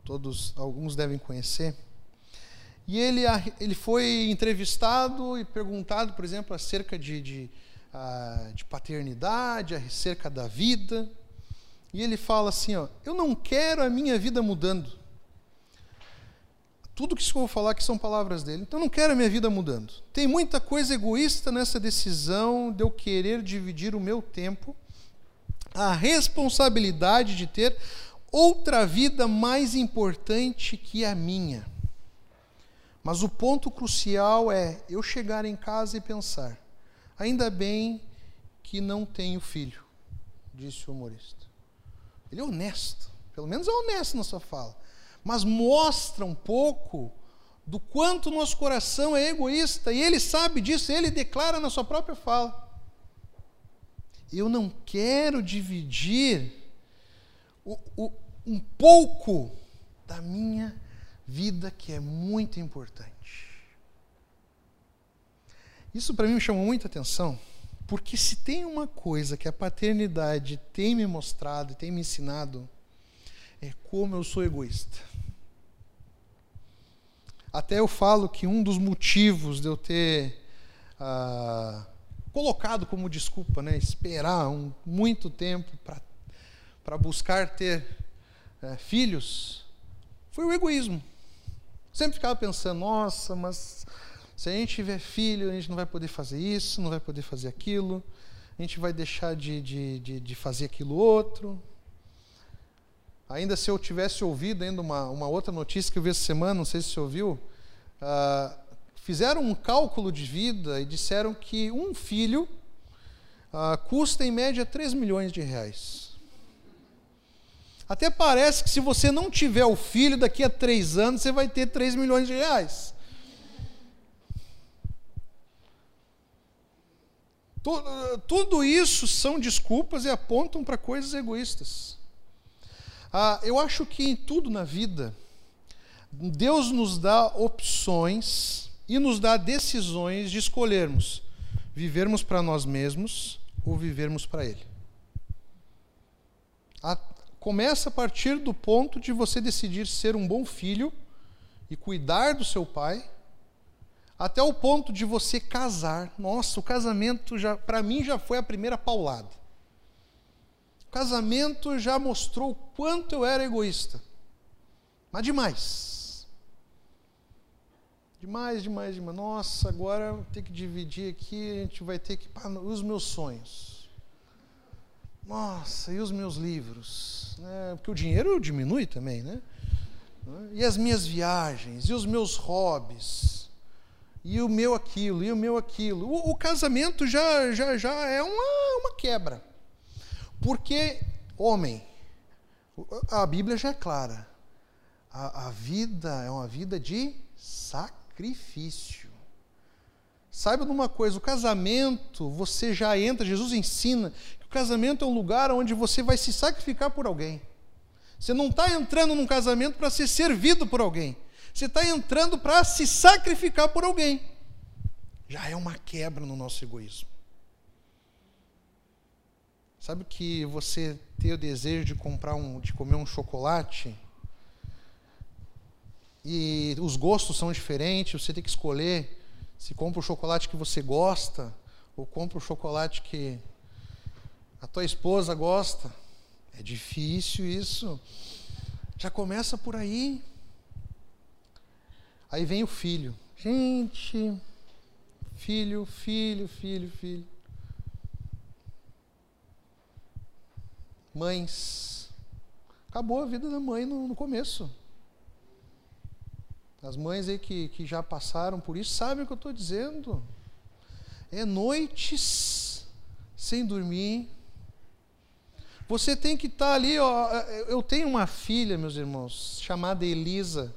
todos, alguns devem conhecer. E ele, ele foi entrevistado e perguntado, por exemplo, acerca de, de, uh, de paternidade, acerca da vida. E ele fala assim: ó, Eu não quero a minha vida mudando. Tudo que eu vou falar aqui são palavras dele. Então eu não quero a minha vida mudando. Tem muita coisa egoísta nessa decisão de eu querer dividir o meu tempo, a responsabilidade de ter outra vida mais importante que a minha. Mas o ponto crucial é eu chegar em casa e pensar: ainda bem que não tenho filho, disse o humorista. Ele é honesto, pelo menos é honesto na sua fala mas mostra um pouco do quanto nosso coração é egoísta, e ele sabe disso, ele declara na sua própria fala. Eu não quero dividir o, o, um pouco da minha vida que é muito importante. Isso para mim me chamou muita atenção, porque se tem uma coisa que a paternidade tem me mostrado e tem me ensinado, é como eu sou egoísta. Até eu falo que um dos motivos de eu ter ah, colocado como desculpa, né, esperar um, muito tempo para buscar ter é, filhos, foi o egoísmo. Sempre ficava pensando, nossa, mas se a gente tiver filho, a gente não vai poder fazer isso, não vai poder fazer aquilo, a gente vai deixar de, de, de, de fazer aquilo outro. Ainda se eu tivesse ouvido ainda uma, uma outra notícia que eu vi essa semana, não sei se você ouviu, uh, fizeram um cálculo de vida e disseram que um filho ah, custa em média 3 milhões de reais. Até parece que se você não tiver o filho, daqui a três anos você vai ter 3 milhões de reais. Tudo isso são desculpas e apontam para coisas egoístas. Ah, eu acho que em tudo na vida, Deus nos dá opções e nos dá decisões de escolhermos vivermos para nós mesmos ou vivermos para Ele. A, começa a partir do ponto de você decidir ser um bom filho e cuidar do seu pai, até o ponto de você casar. Nossa, o casamento já, para mim, já foi a primeira paulada. Casamento já mostrou o quanto eu era egoísta. Mas demais. Demais, demais, demais. Nossa, agora ter que dividir aqui, a gente vai ter que. os meus sonhos. Nossa, e os meus livros? Né? Porque o dinheiro diminui também, né? E as minhas viagens, e os meus hobbies, e o meu aquilo, e o meu aquilo. O, o casamento já, já, já é uma, uma quebra. Porque, homem, a Bíblia já é clara. A, a vida é uma vida de sacrifício. Saiba de uma coisa: o casamento, você já entra, Jesus ensina que o casamento é um lugar onde você vai se sacrificar por alguém. Você não está entrando num casamento para ser servido por alguém. Você está entrando para se sacrificar por alguém. Já é uma quebra no nosso egoísmo. Sabe que você ter o desejo de comprar um, de comer um chocolate e os gostos são diferentes, você tem que escolher se compra o chocolate que você gosta ou compra o chocolate que a tua esposa gosta. É difícil isso. Já começa por aí. Aí vem o filho. Gente, filho, filho, filho, filho. Mães. Acabou a vida da mãe no, no começo. As mães aí que, que já passaram por isso sabem o que eu estou dizendo. É noites sem dormir. Você tem que estar tá ali, ó. Eu tenho uma filha, meus irmãos, chamada Elisa,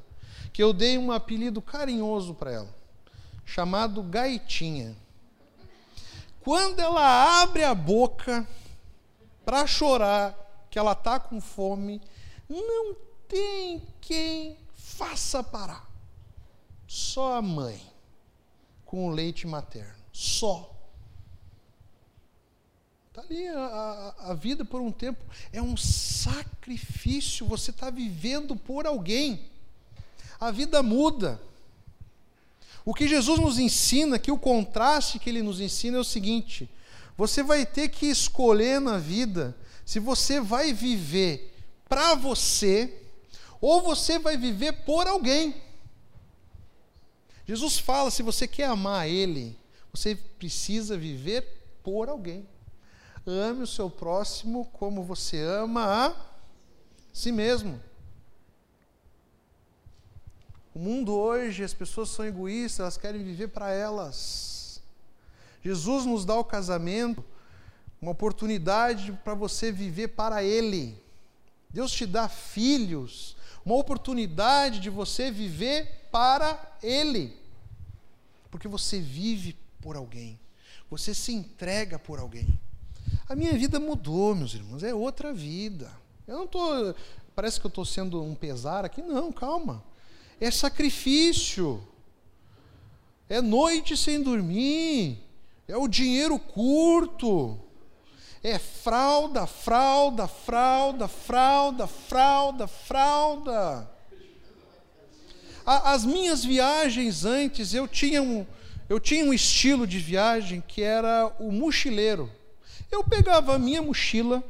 que eu dei um apelido carinhoso para ela, chamado Gaitinha. Quando ela abre a boca para chorar, que ela está com fome, não tem quem faça parar. Só a mãe com o leite materno. Só. Está ali a, a, a, vida por um tempo. É um sacrifício. Você está vivendo por alguém. A vida muda. O que Jesus nos ensina, que o contraste que ele nos ensina é o seguinte: você vai ter que escolher na vida se você vai viver para você ou você vai viver por alguém. Jesus fala: se você quer amar Ele, você precisa viver por alguém. Ame o seu próximo como você ama a si mesmo. O mundo hoje, as pessoas são egoístas, elas querem viver para elas. Jesus nos dá o casamento, uma oportunidade para você viver para Ele. Deus te dá filhos, uma oportunidade de você viver para Ele. Porque você vive por alguém. Você se entrega por alguém. A minha vida mudou, meus irmãos. É outra vida. Eu não estou. Parece que eu estou sendo um pesar aqui. Não, calma. É sacrifício. É noite sem dormir. É o dinheiro curto. É fralda, fralda, fralda, fralda, fralda, fralda as minhas viagens antes, eu tinha, um, eu tinha um estilo de viagem que era o mochileiro. Eu pegava a minha mochila,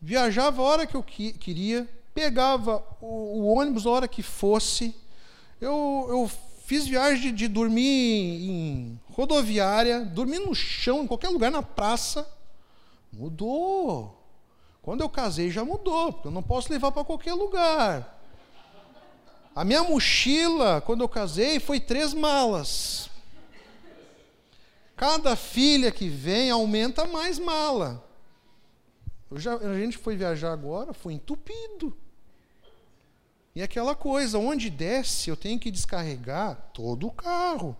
viajava a hora que eu que, queria, pegava o, o, ônibus a hora que fosse. Eu, eu fiz viagem de, de dormir em rodoviária, dormir no chão, em qualquer lugar, na praça. Mudou. Quando eu casei já mudou, porque eu não posso levar para qualquer lugar. A minha mochila, quando eu casei, foi três malas. Cada filha que vem aumenta mais mala. Já, a gente foi viajar agora, foi entupido. E aquela coisa, onde desce, eu tenho que descarregar todo o carro.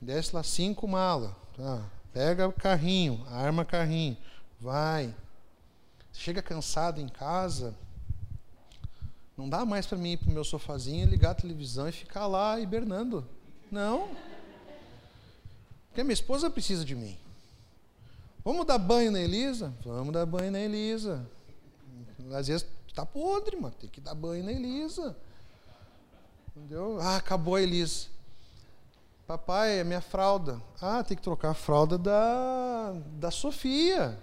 Desce lá cinco malas. Tá? Pega o carrinho, arma carrinho, vai. Chega cansado em casa, não dá mais para mim ir para o meu sofazinho, ligar a televisão e ficar lá hibernando. Não. Porque minha esposa precisa de mim. Vamos dar banho na Elisa? Vamos dar banho na Elisa. Às vezes Está podre, mano. Tem que dar banho na Elisa. Entendeu? Ah, acabou a Elisa. Papai, é minha fralda. Ah, tem que trocar a fralda da, da Sofia.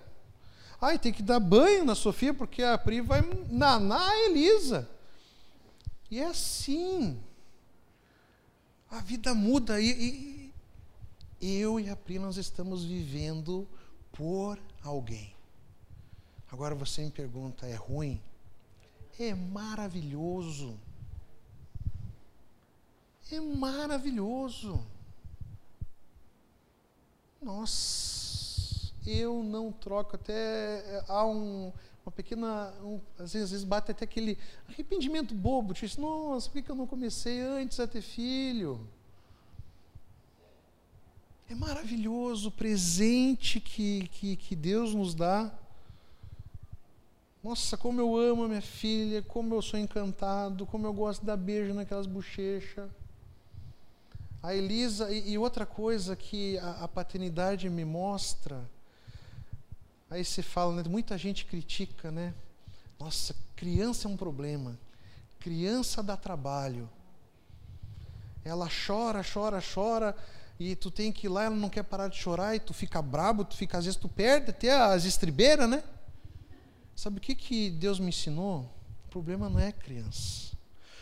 Ah, tem que dar banho na Sofia, porque a Pri vai nanar a Elisa. E é assim. A vida muda. E, e eu e a Pri, nós estamos vivendo por alguém. Agora você me pergunta, é ruim? É maravilhoso. É maravilhoso. Nossa, eu não troco até é, há um, uma pequena, um, às, vezes, às vezes bate até aquele arrependimento bobo, tipo, nossa, por que eu não comecei antes a ter filho? É maravilhoso o presente que, que, que Deus nos dá. Nossa, como eu amo a minha filha, como eu sou encantado, como eu gosto de dar beijo naquelas bochechas. A Elisa, e, e outra coisa que a, a, paternidade me mostra, aí você fala, né, muita gente critica, né? Nossa, criança é um problema. Criança dá trabalho. Ela chora, chora, chora, e tu tem que ir lá, ela não quer parar de chorar, e tu fica brabo, tu fica, às vezes tu perde até as estribeiras, né? Sabe o que, que Deus me ensinou? O problema não é criança.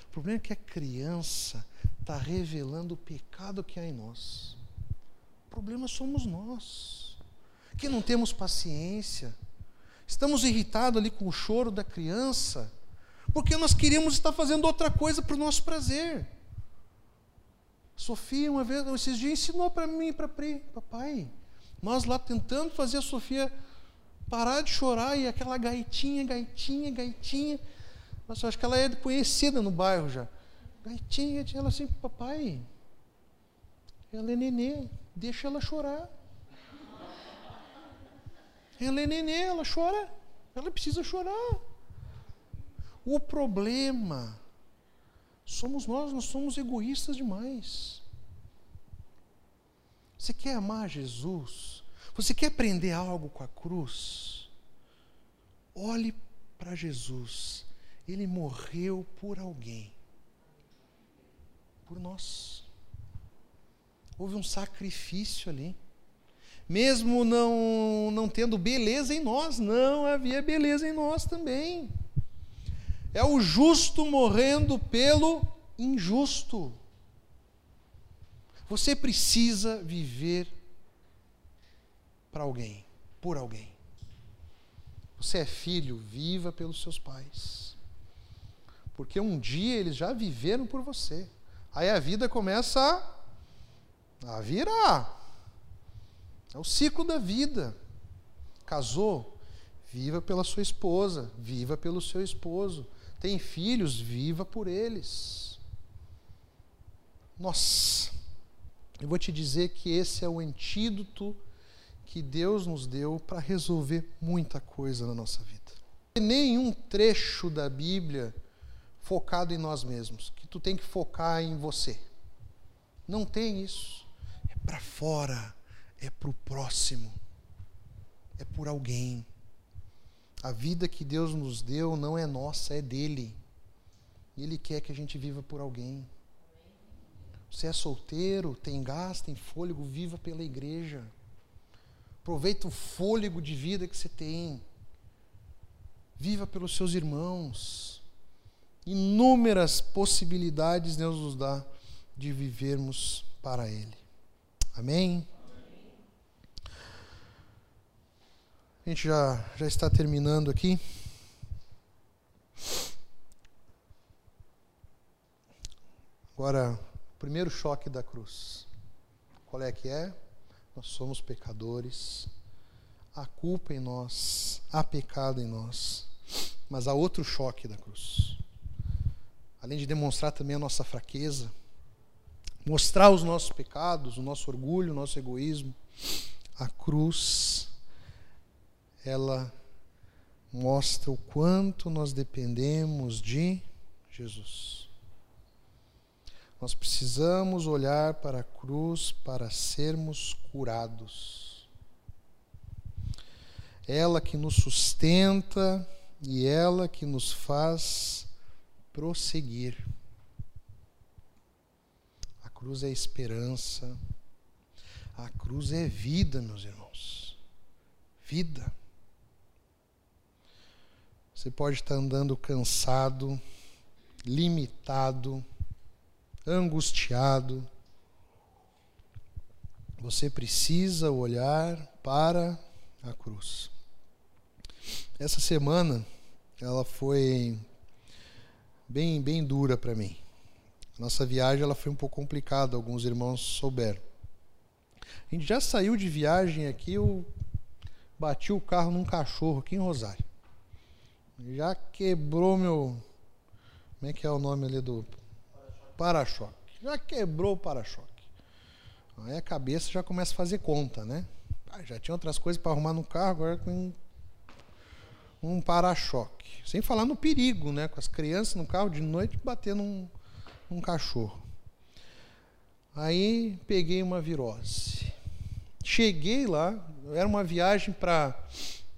O problema é que a criança está revelando o pecado que há em nós. O problema somos nós, que não temos paciência. Estamos irritados ali com o choro da criança, porque nós queríamos estar fazendo outra coisa para o nosso prazer. Sofia, uma vez, esses dias, ensinou para mim e para Pri, papai, nós lá tentando fazer a Sofia parar de chorar e aquela gaitinha, gaitinha, gaitinha. Nossa, acho que ela é conhecida no bairro já. Gaitinha, gaitinha, ela assim, papai, ela é nenê, deixa ela chorar. Ela é nenê, ela chora, ela precisa chorar. O problema somos nós, nós somos egoístas demais. Você quer amar Jesus? Você quer aprender algo com a cruz? Olhe para Jesus. Ele morreu por alguém. Por nós. Houve um sacrifício ali. Mesmo não, não tendo beleza em nós, não havia beleza em nós também. É o justo morrendo pelo injusto. Você precisa viver para alguém, por alguém. Você é filho, viva pelos seus pais. Porque um dia eles já viveram por você. Aí a vida começa a, a virar. É o ciclo da vida. Casou, viva pela sua esposa, viva pelo seu esposo. Tem filhos, viva por eles. Nossa, eu vou te dizer que esse é o antídoto que Deus nos deu para resolver muita coisa na nossa vida. Nenhum trecho da Bíblia focado em nós mesmos, que tu tem que focar em você. Não tem isso. É para fora, é para o próximo, é por alguém. A vida que Deus nos deu não é nossa, é dele. E Ele quer que a gente viva por alguém. Você é solteiro, tem gás, tem fôlego, viva pela igreja. Aproveita o fôlego de vida que você tem. Viva pelos seus irmãos. Inúmeras possibilidades Deus nos dá de vivermos para Ele. Amém? A gente já, já está terminando aqui. Agora, primeiro choque da cruz. Qual é que é? Nós somos pecadores, há culpa em nós, há pecado em nós, mas há outro choque da cruz. Além de demonstrar também a nossa fraqueza, mostrar os nossos pecados, o nosso orgulho, o nosso egoísmo, a cruz, ela mostra o quanto nós dependemos de Jesus. Nós precisamos olhar para a cruz para sermos curados. Ela que nos sustenta e ela que nos faz prosseguir. A cruz é esperança. A cruz é vida, meus irmãos. Vida. Você pode estar andando cansado, limitado, angustiado. Você precisa olhar para a cruz. Essa semana ela foi bem bem dura para mim. Nossa viagem ela foi um pouco complicada, alguns irmãos souberam. A gente já saiu de viagem aqui, eu bati o carro num cachorro aqui em Rosário. Já quebrou meu. Como é que é o nome ali do. Para-choque. Já quebrou o para-choque. Aí a cabeça já começa a fazer conta, né? Ah, já tinha outras coisas para arrumar no carro, agora com um para-choque. Sem falar no perigo, né? Com as crianças no carro de noite bater num, num cachorro. Aí peguei uma virose. Cheguei lá, era uma viagem para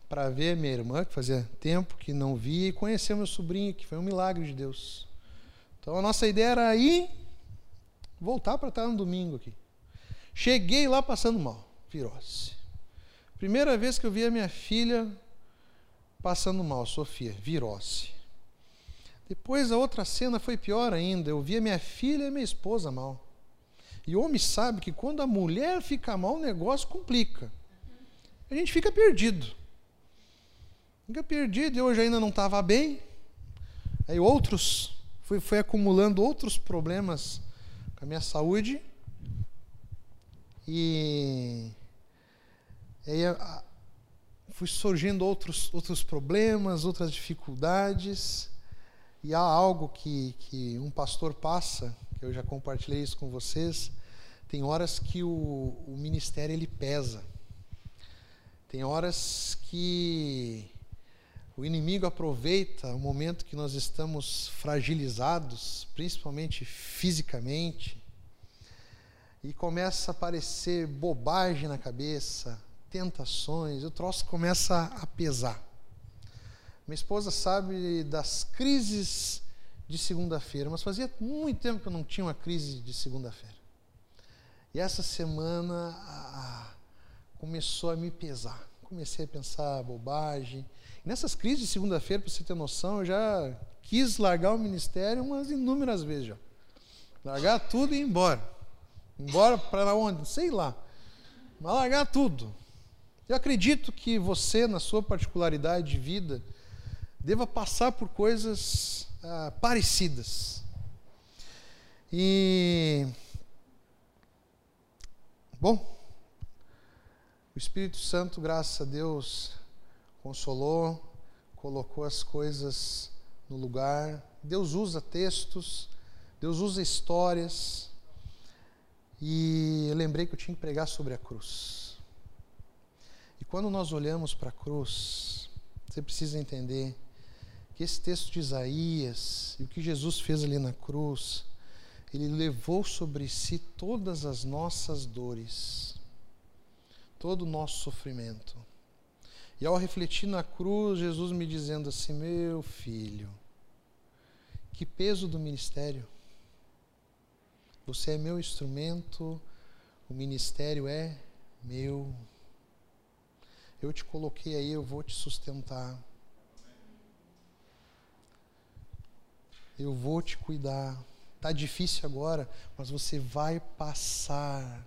para ver minha irmã, que fazia tempo que não via, e conhecer meu sobrinho, que foi um milagre de Deus. Então a nossa ideia era ir, voltar para estar no domingo aqui. Cheguei lá passando mal, virose. Primeira vez que eu vi a minha filha passando mal, Sofia, virose. Depois a outra cena foi pior ainda, eu vi a minha filha e minha esposa mal. E homem sabe que quando a mulher fica mal, o negócio complica. A gente fica perdido. Fica perdido, eu hoje ainda não estava bem. Aí outros, fui, fui acumulando outros problemas com a minha saúde. E aí a, fui surgindo outros, outros problemas, outras dificuldades. E há algo que, que um pastor passa, que eu já compartilhei isso com vocês. Tem horas que o, o ministério ele pesa. Tem horas que o inimigo aproveita o momento que nós estamos fragilizados, principalmente fisicamente, e começa a aparecer bobagem na cabeça, tentações, o troço começa a pesar. Minha esposa sabe das crises de segunda-feira, mas fazia muito tempo que eu não tinha uma crise de segunda-feira. E essa semana ah, começou a me pesar. Comecei a pensar bobagem, Nessas crises de segunda-feira, para você ter noção, eu já quis largar o ministério umas inúmeras vezes já. Largar tudo e ir embora. Embora para onde? Sei lá. Mas largar tudo. Eu acredito que você, na sua particularidade de vida, deva passar por coisas ah, parecidas. E. Bom, o Espírito Santo, graças a Deus, consolou, colocou as coisas no lugar. Deus usa textos, Deus usa histórias. E eu lembrei que eu tinha que pregar sobre a cruz. E quando nós olhamos para a cruz, você precisa entender que esse texto de Isaías e o que Jesus fez ali na cruz, ele levou sobre si todas as nossas dores, todo o nosso sofrimento. E ao refletir na cruz, Jesus me dizendo assim: Meu filho, que peso do ministério. Você é meu instrumento, o ministério é meu. Eu te coloquei aí, eu vou te sustentar. Eu vou te cuidar. Tá difícil agora, mas você vai passar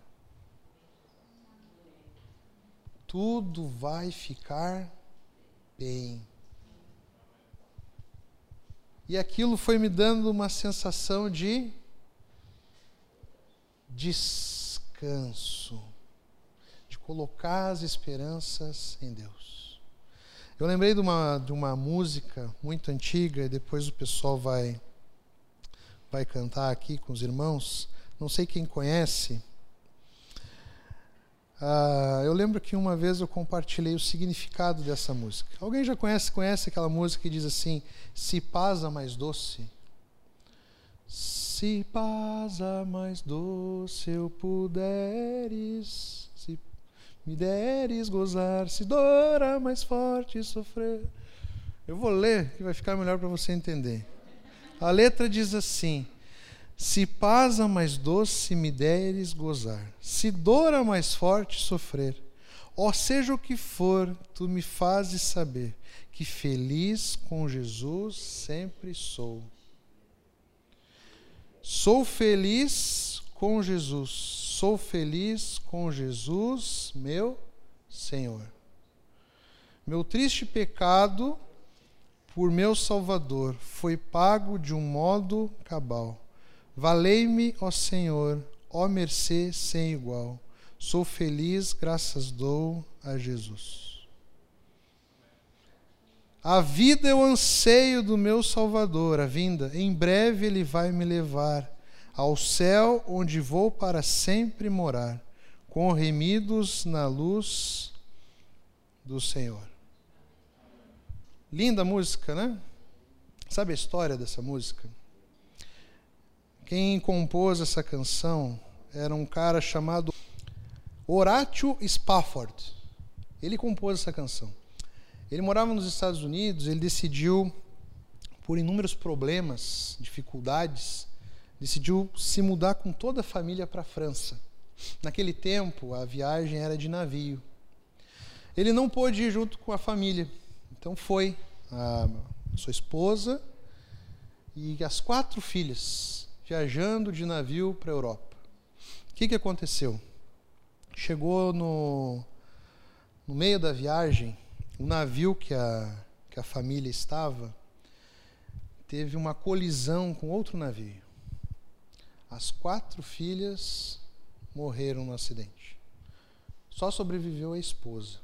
tudo vai ficar bem. E aquilo foi me dando uma sensação de descanso, colocar as esperanças em Deus. Eu lembrei de uma, de uma música muito antiga, e depois o pessoal vai, vai cantar aqui com os irmãos. Não sei quem conhece. Ah, eu lembro que uma vez eu compartilhei o significado dessa música. Alguém já conhece, conhece aquela música que diz assim: Se paz a mais doce? Se paz a mais doce eu puderes, se me deres gozar, se dor a mais forte sofrer. Eu vou ler que vai ficar melhor para você entender. A letra diz assim: Se paz a mais doce me deres gozar, se dor a mais forte sofrer, ó seja o que for, tu me fazes saber que feliz com Jesus sempre sou. Sou feliz com Jesus, sou feliz com Jesus, meu Senhor. Meu triste pecado por meu Salvador foi pago de um modo cabal. Valei-me, ó Senhor, ó mercê sem igual. Sou feliz, graças dou a Jesus. A vida é o anseio do meu Salvador, a vinda. Em breve ele vai me levar ao céu, onde vou para sempre morar, com remidos na luz do Senhor. Linda música, né? Sabe a história dessa música? Quem compôs essa canção era um cara chamado Horatio Spafford. Ele compôs essa canção. Ele morava nos Estados Unidos, ele decidiu, por inúmeros problemas, dificuldades, decidiu se mudar com toda a família para a França. Naquele tempo, a viagem era de navio. Ele não pôde ir junto com a família, então foi a sua esposa e as quatro filhas viajando de navio para a Europa. O que, que aconteceu? Chegou no, no meio da viagem, o navio que a, que a família estava teve uma colisão com outro navio. As quatro filhas morreram no acidente. Só sobreviveu a esposa.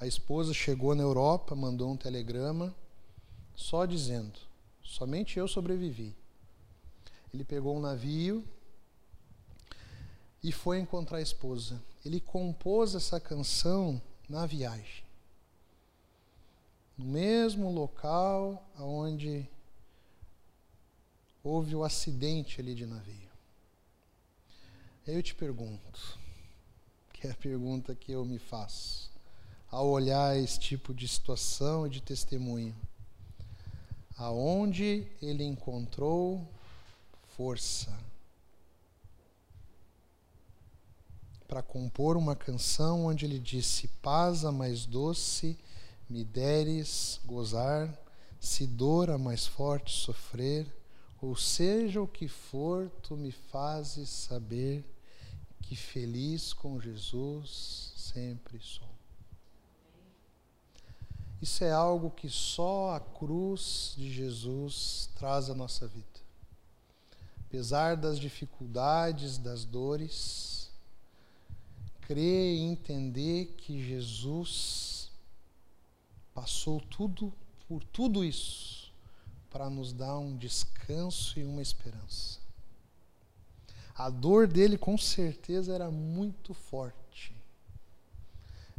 A esposa chegou na Europa, mandou um telegrama, só dizendo: somente eu sobrevivi. Ele pegou um navio e foi encontrar a esposa. Ele compôs essa canção na viagem no mesmo local onde houve o acidente ali de navio. Eu te pergunto, que é a pergunta que eu me faço, ao olhar esse tipo de situação e de testemunho, aonde ele encontrou força para compor uma canção onde ele disse: Paz a mais doce me deres gozar, se dor a mais forte sofrer, ou seja o que for, tu me fazes saber que feliz com Jesus sempre sou. Isso é algo que só a cruz de Jesus traz à nossa vida. Apesar das dificuldades, das dores, crer e entender que Jesus passou tudo por tudo isso para nos dar um descanso e uma esperança. A dor dele com certeza era muito forte.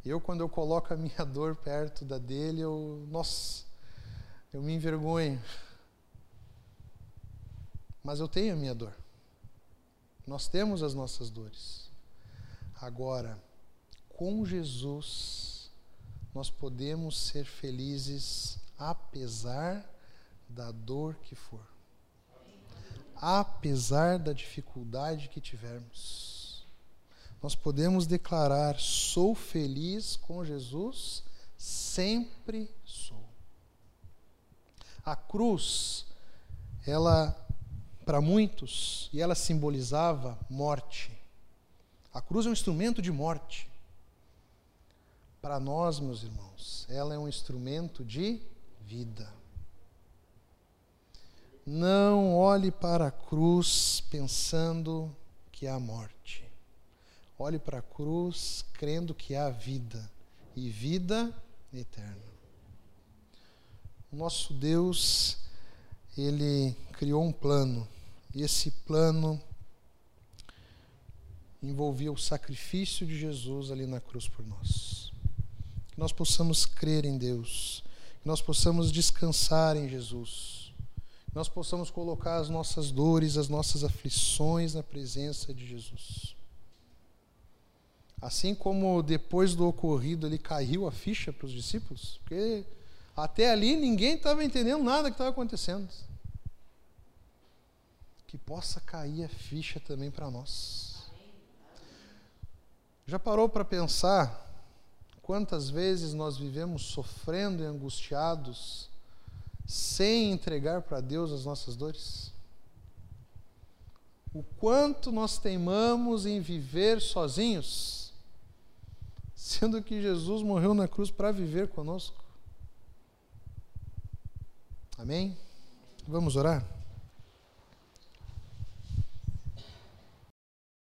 Eu quando eu coloco a minha dor perto da dele, eu, nossa, eu me envergonho. Mas eu tenho a minha dor. Nós temos as nossas dores. Agora, com Jesus, nós podemos ser felizes apesar da dor que for. Apesar da dificuldade que tivermos. Nós podemos declarar: sou feliz com Jesus, sempre sou. A cruz, ela, para muitos, e ela simbolizava morte. A cruz é um instrumento de morte. Para nós, meus irmãos, ela é um instrumento de vida. Não olhe para a cruz pensando que a morte. olhe para a cruz crendo que há vida e vida eterna. O nosso Deus, ele criou um plano, esse plano envolvia o sacrifício de Jesus ali na cruz por nós. Que nós possamos crer em Deus, que nós possamos descansar em Jesus, que nós possamos colocar as nossas dores, as nossas aflições na presença de Jesus. Assim como depois do ocorrido ele caiu a ficha para os discípulos, porque até ali ninguém estava entendendo nada que estava acontecendo. Que possa cair a ficha também para nós. Já parou para pensar quantas vezes nós vivemos sofrendo e angustiados sem entregar para Deus as nossas dores? O quanto nós teimamos em viver sozinhos, sendo que Jesus morreu na cruz para viver conosco. Amém? Vamos orar?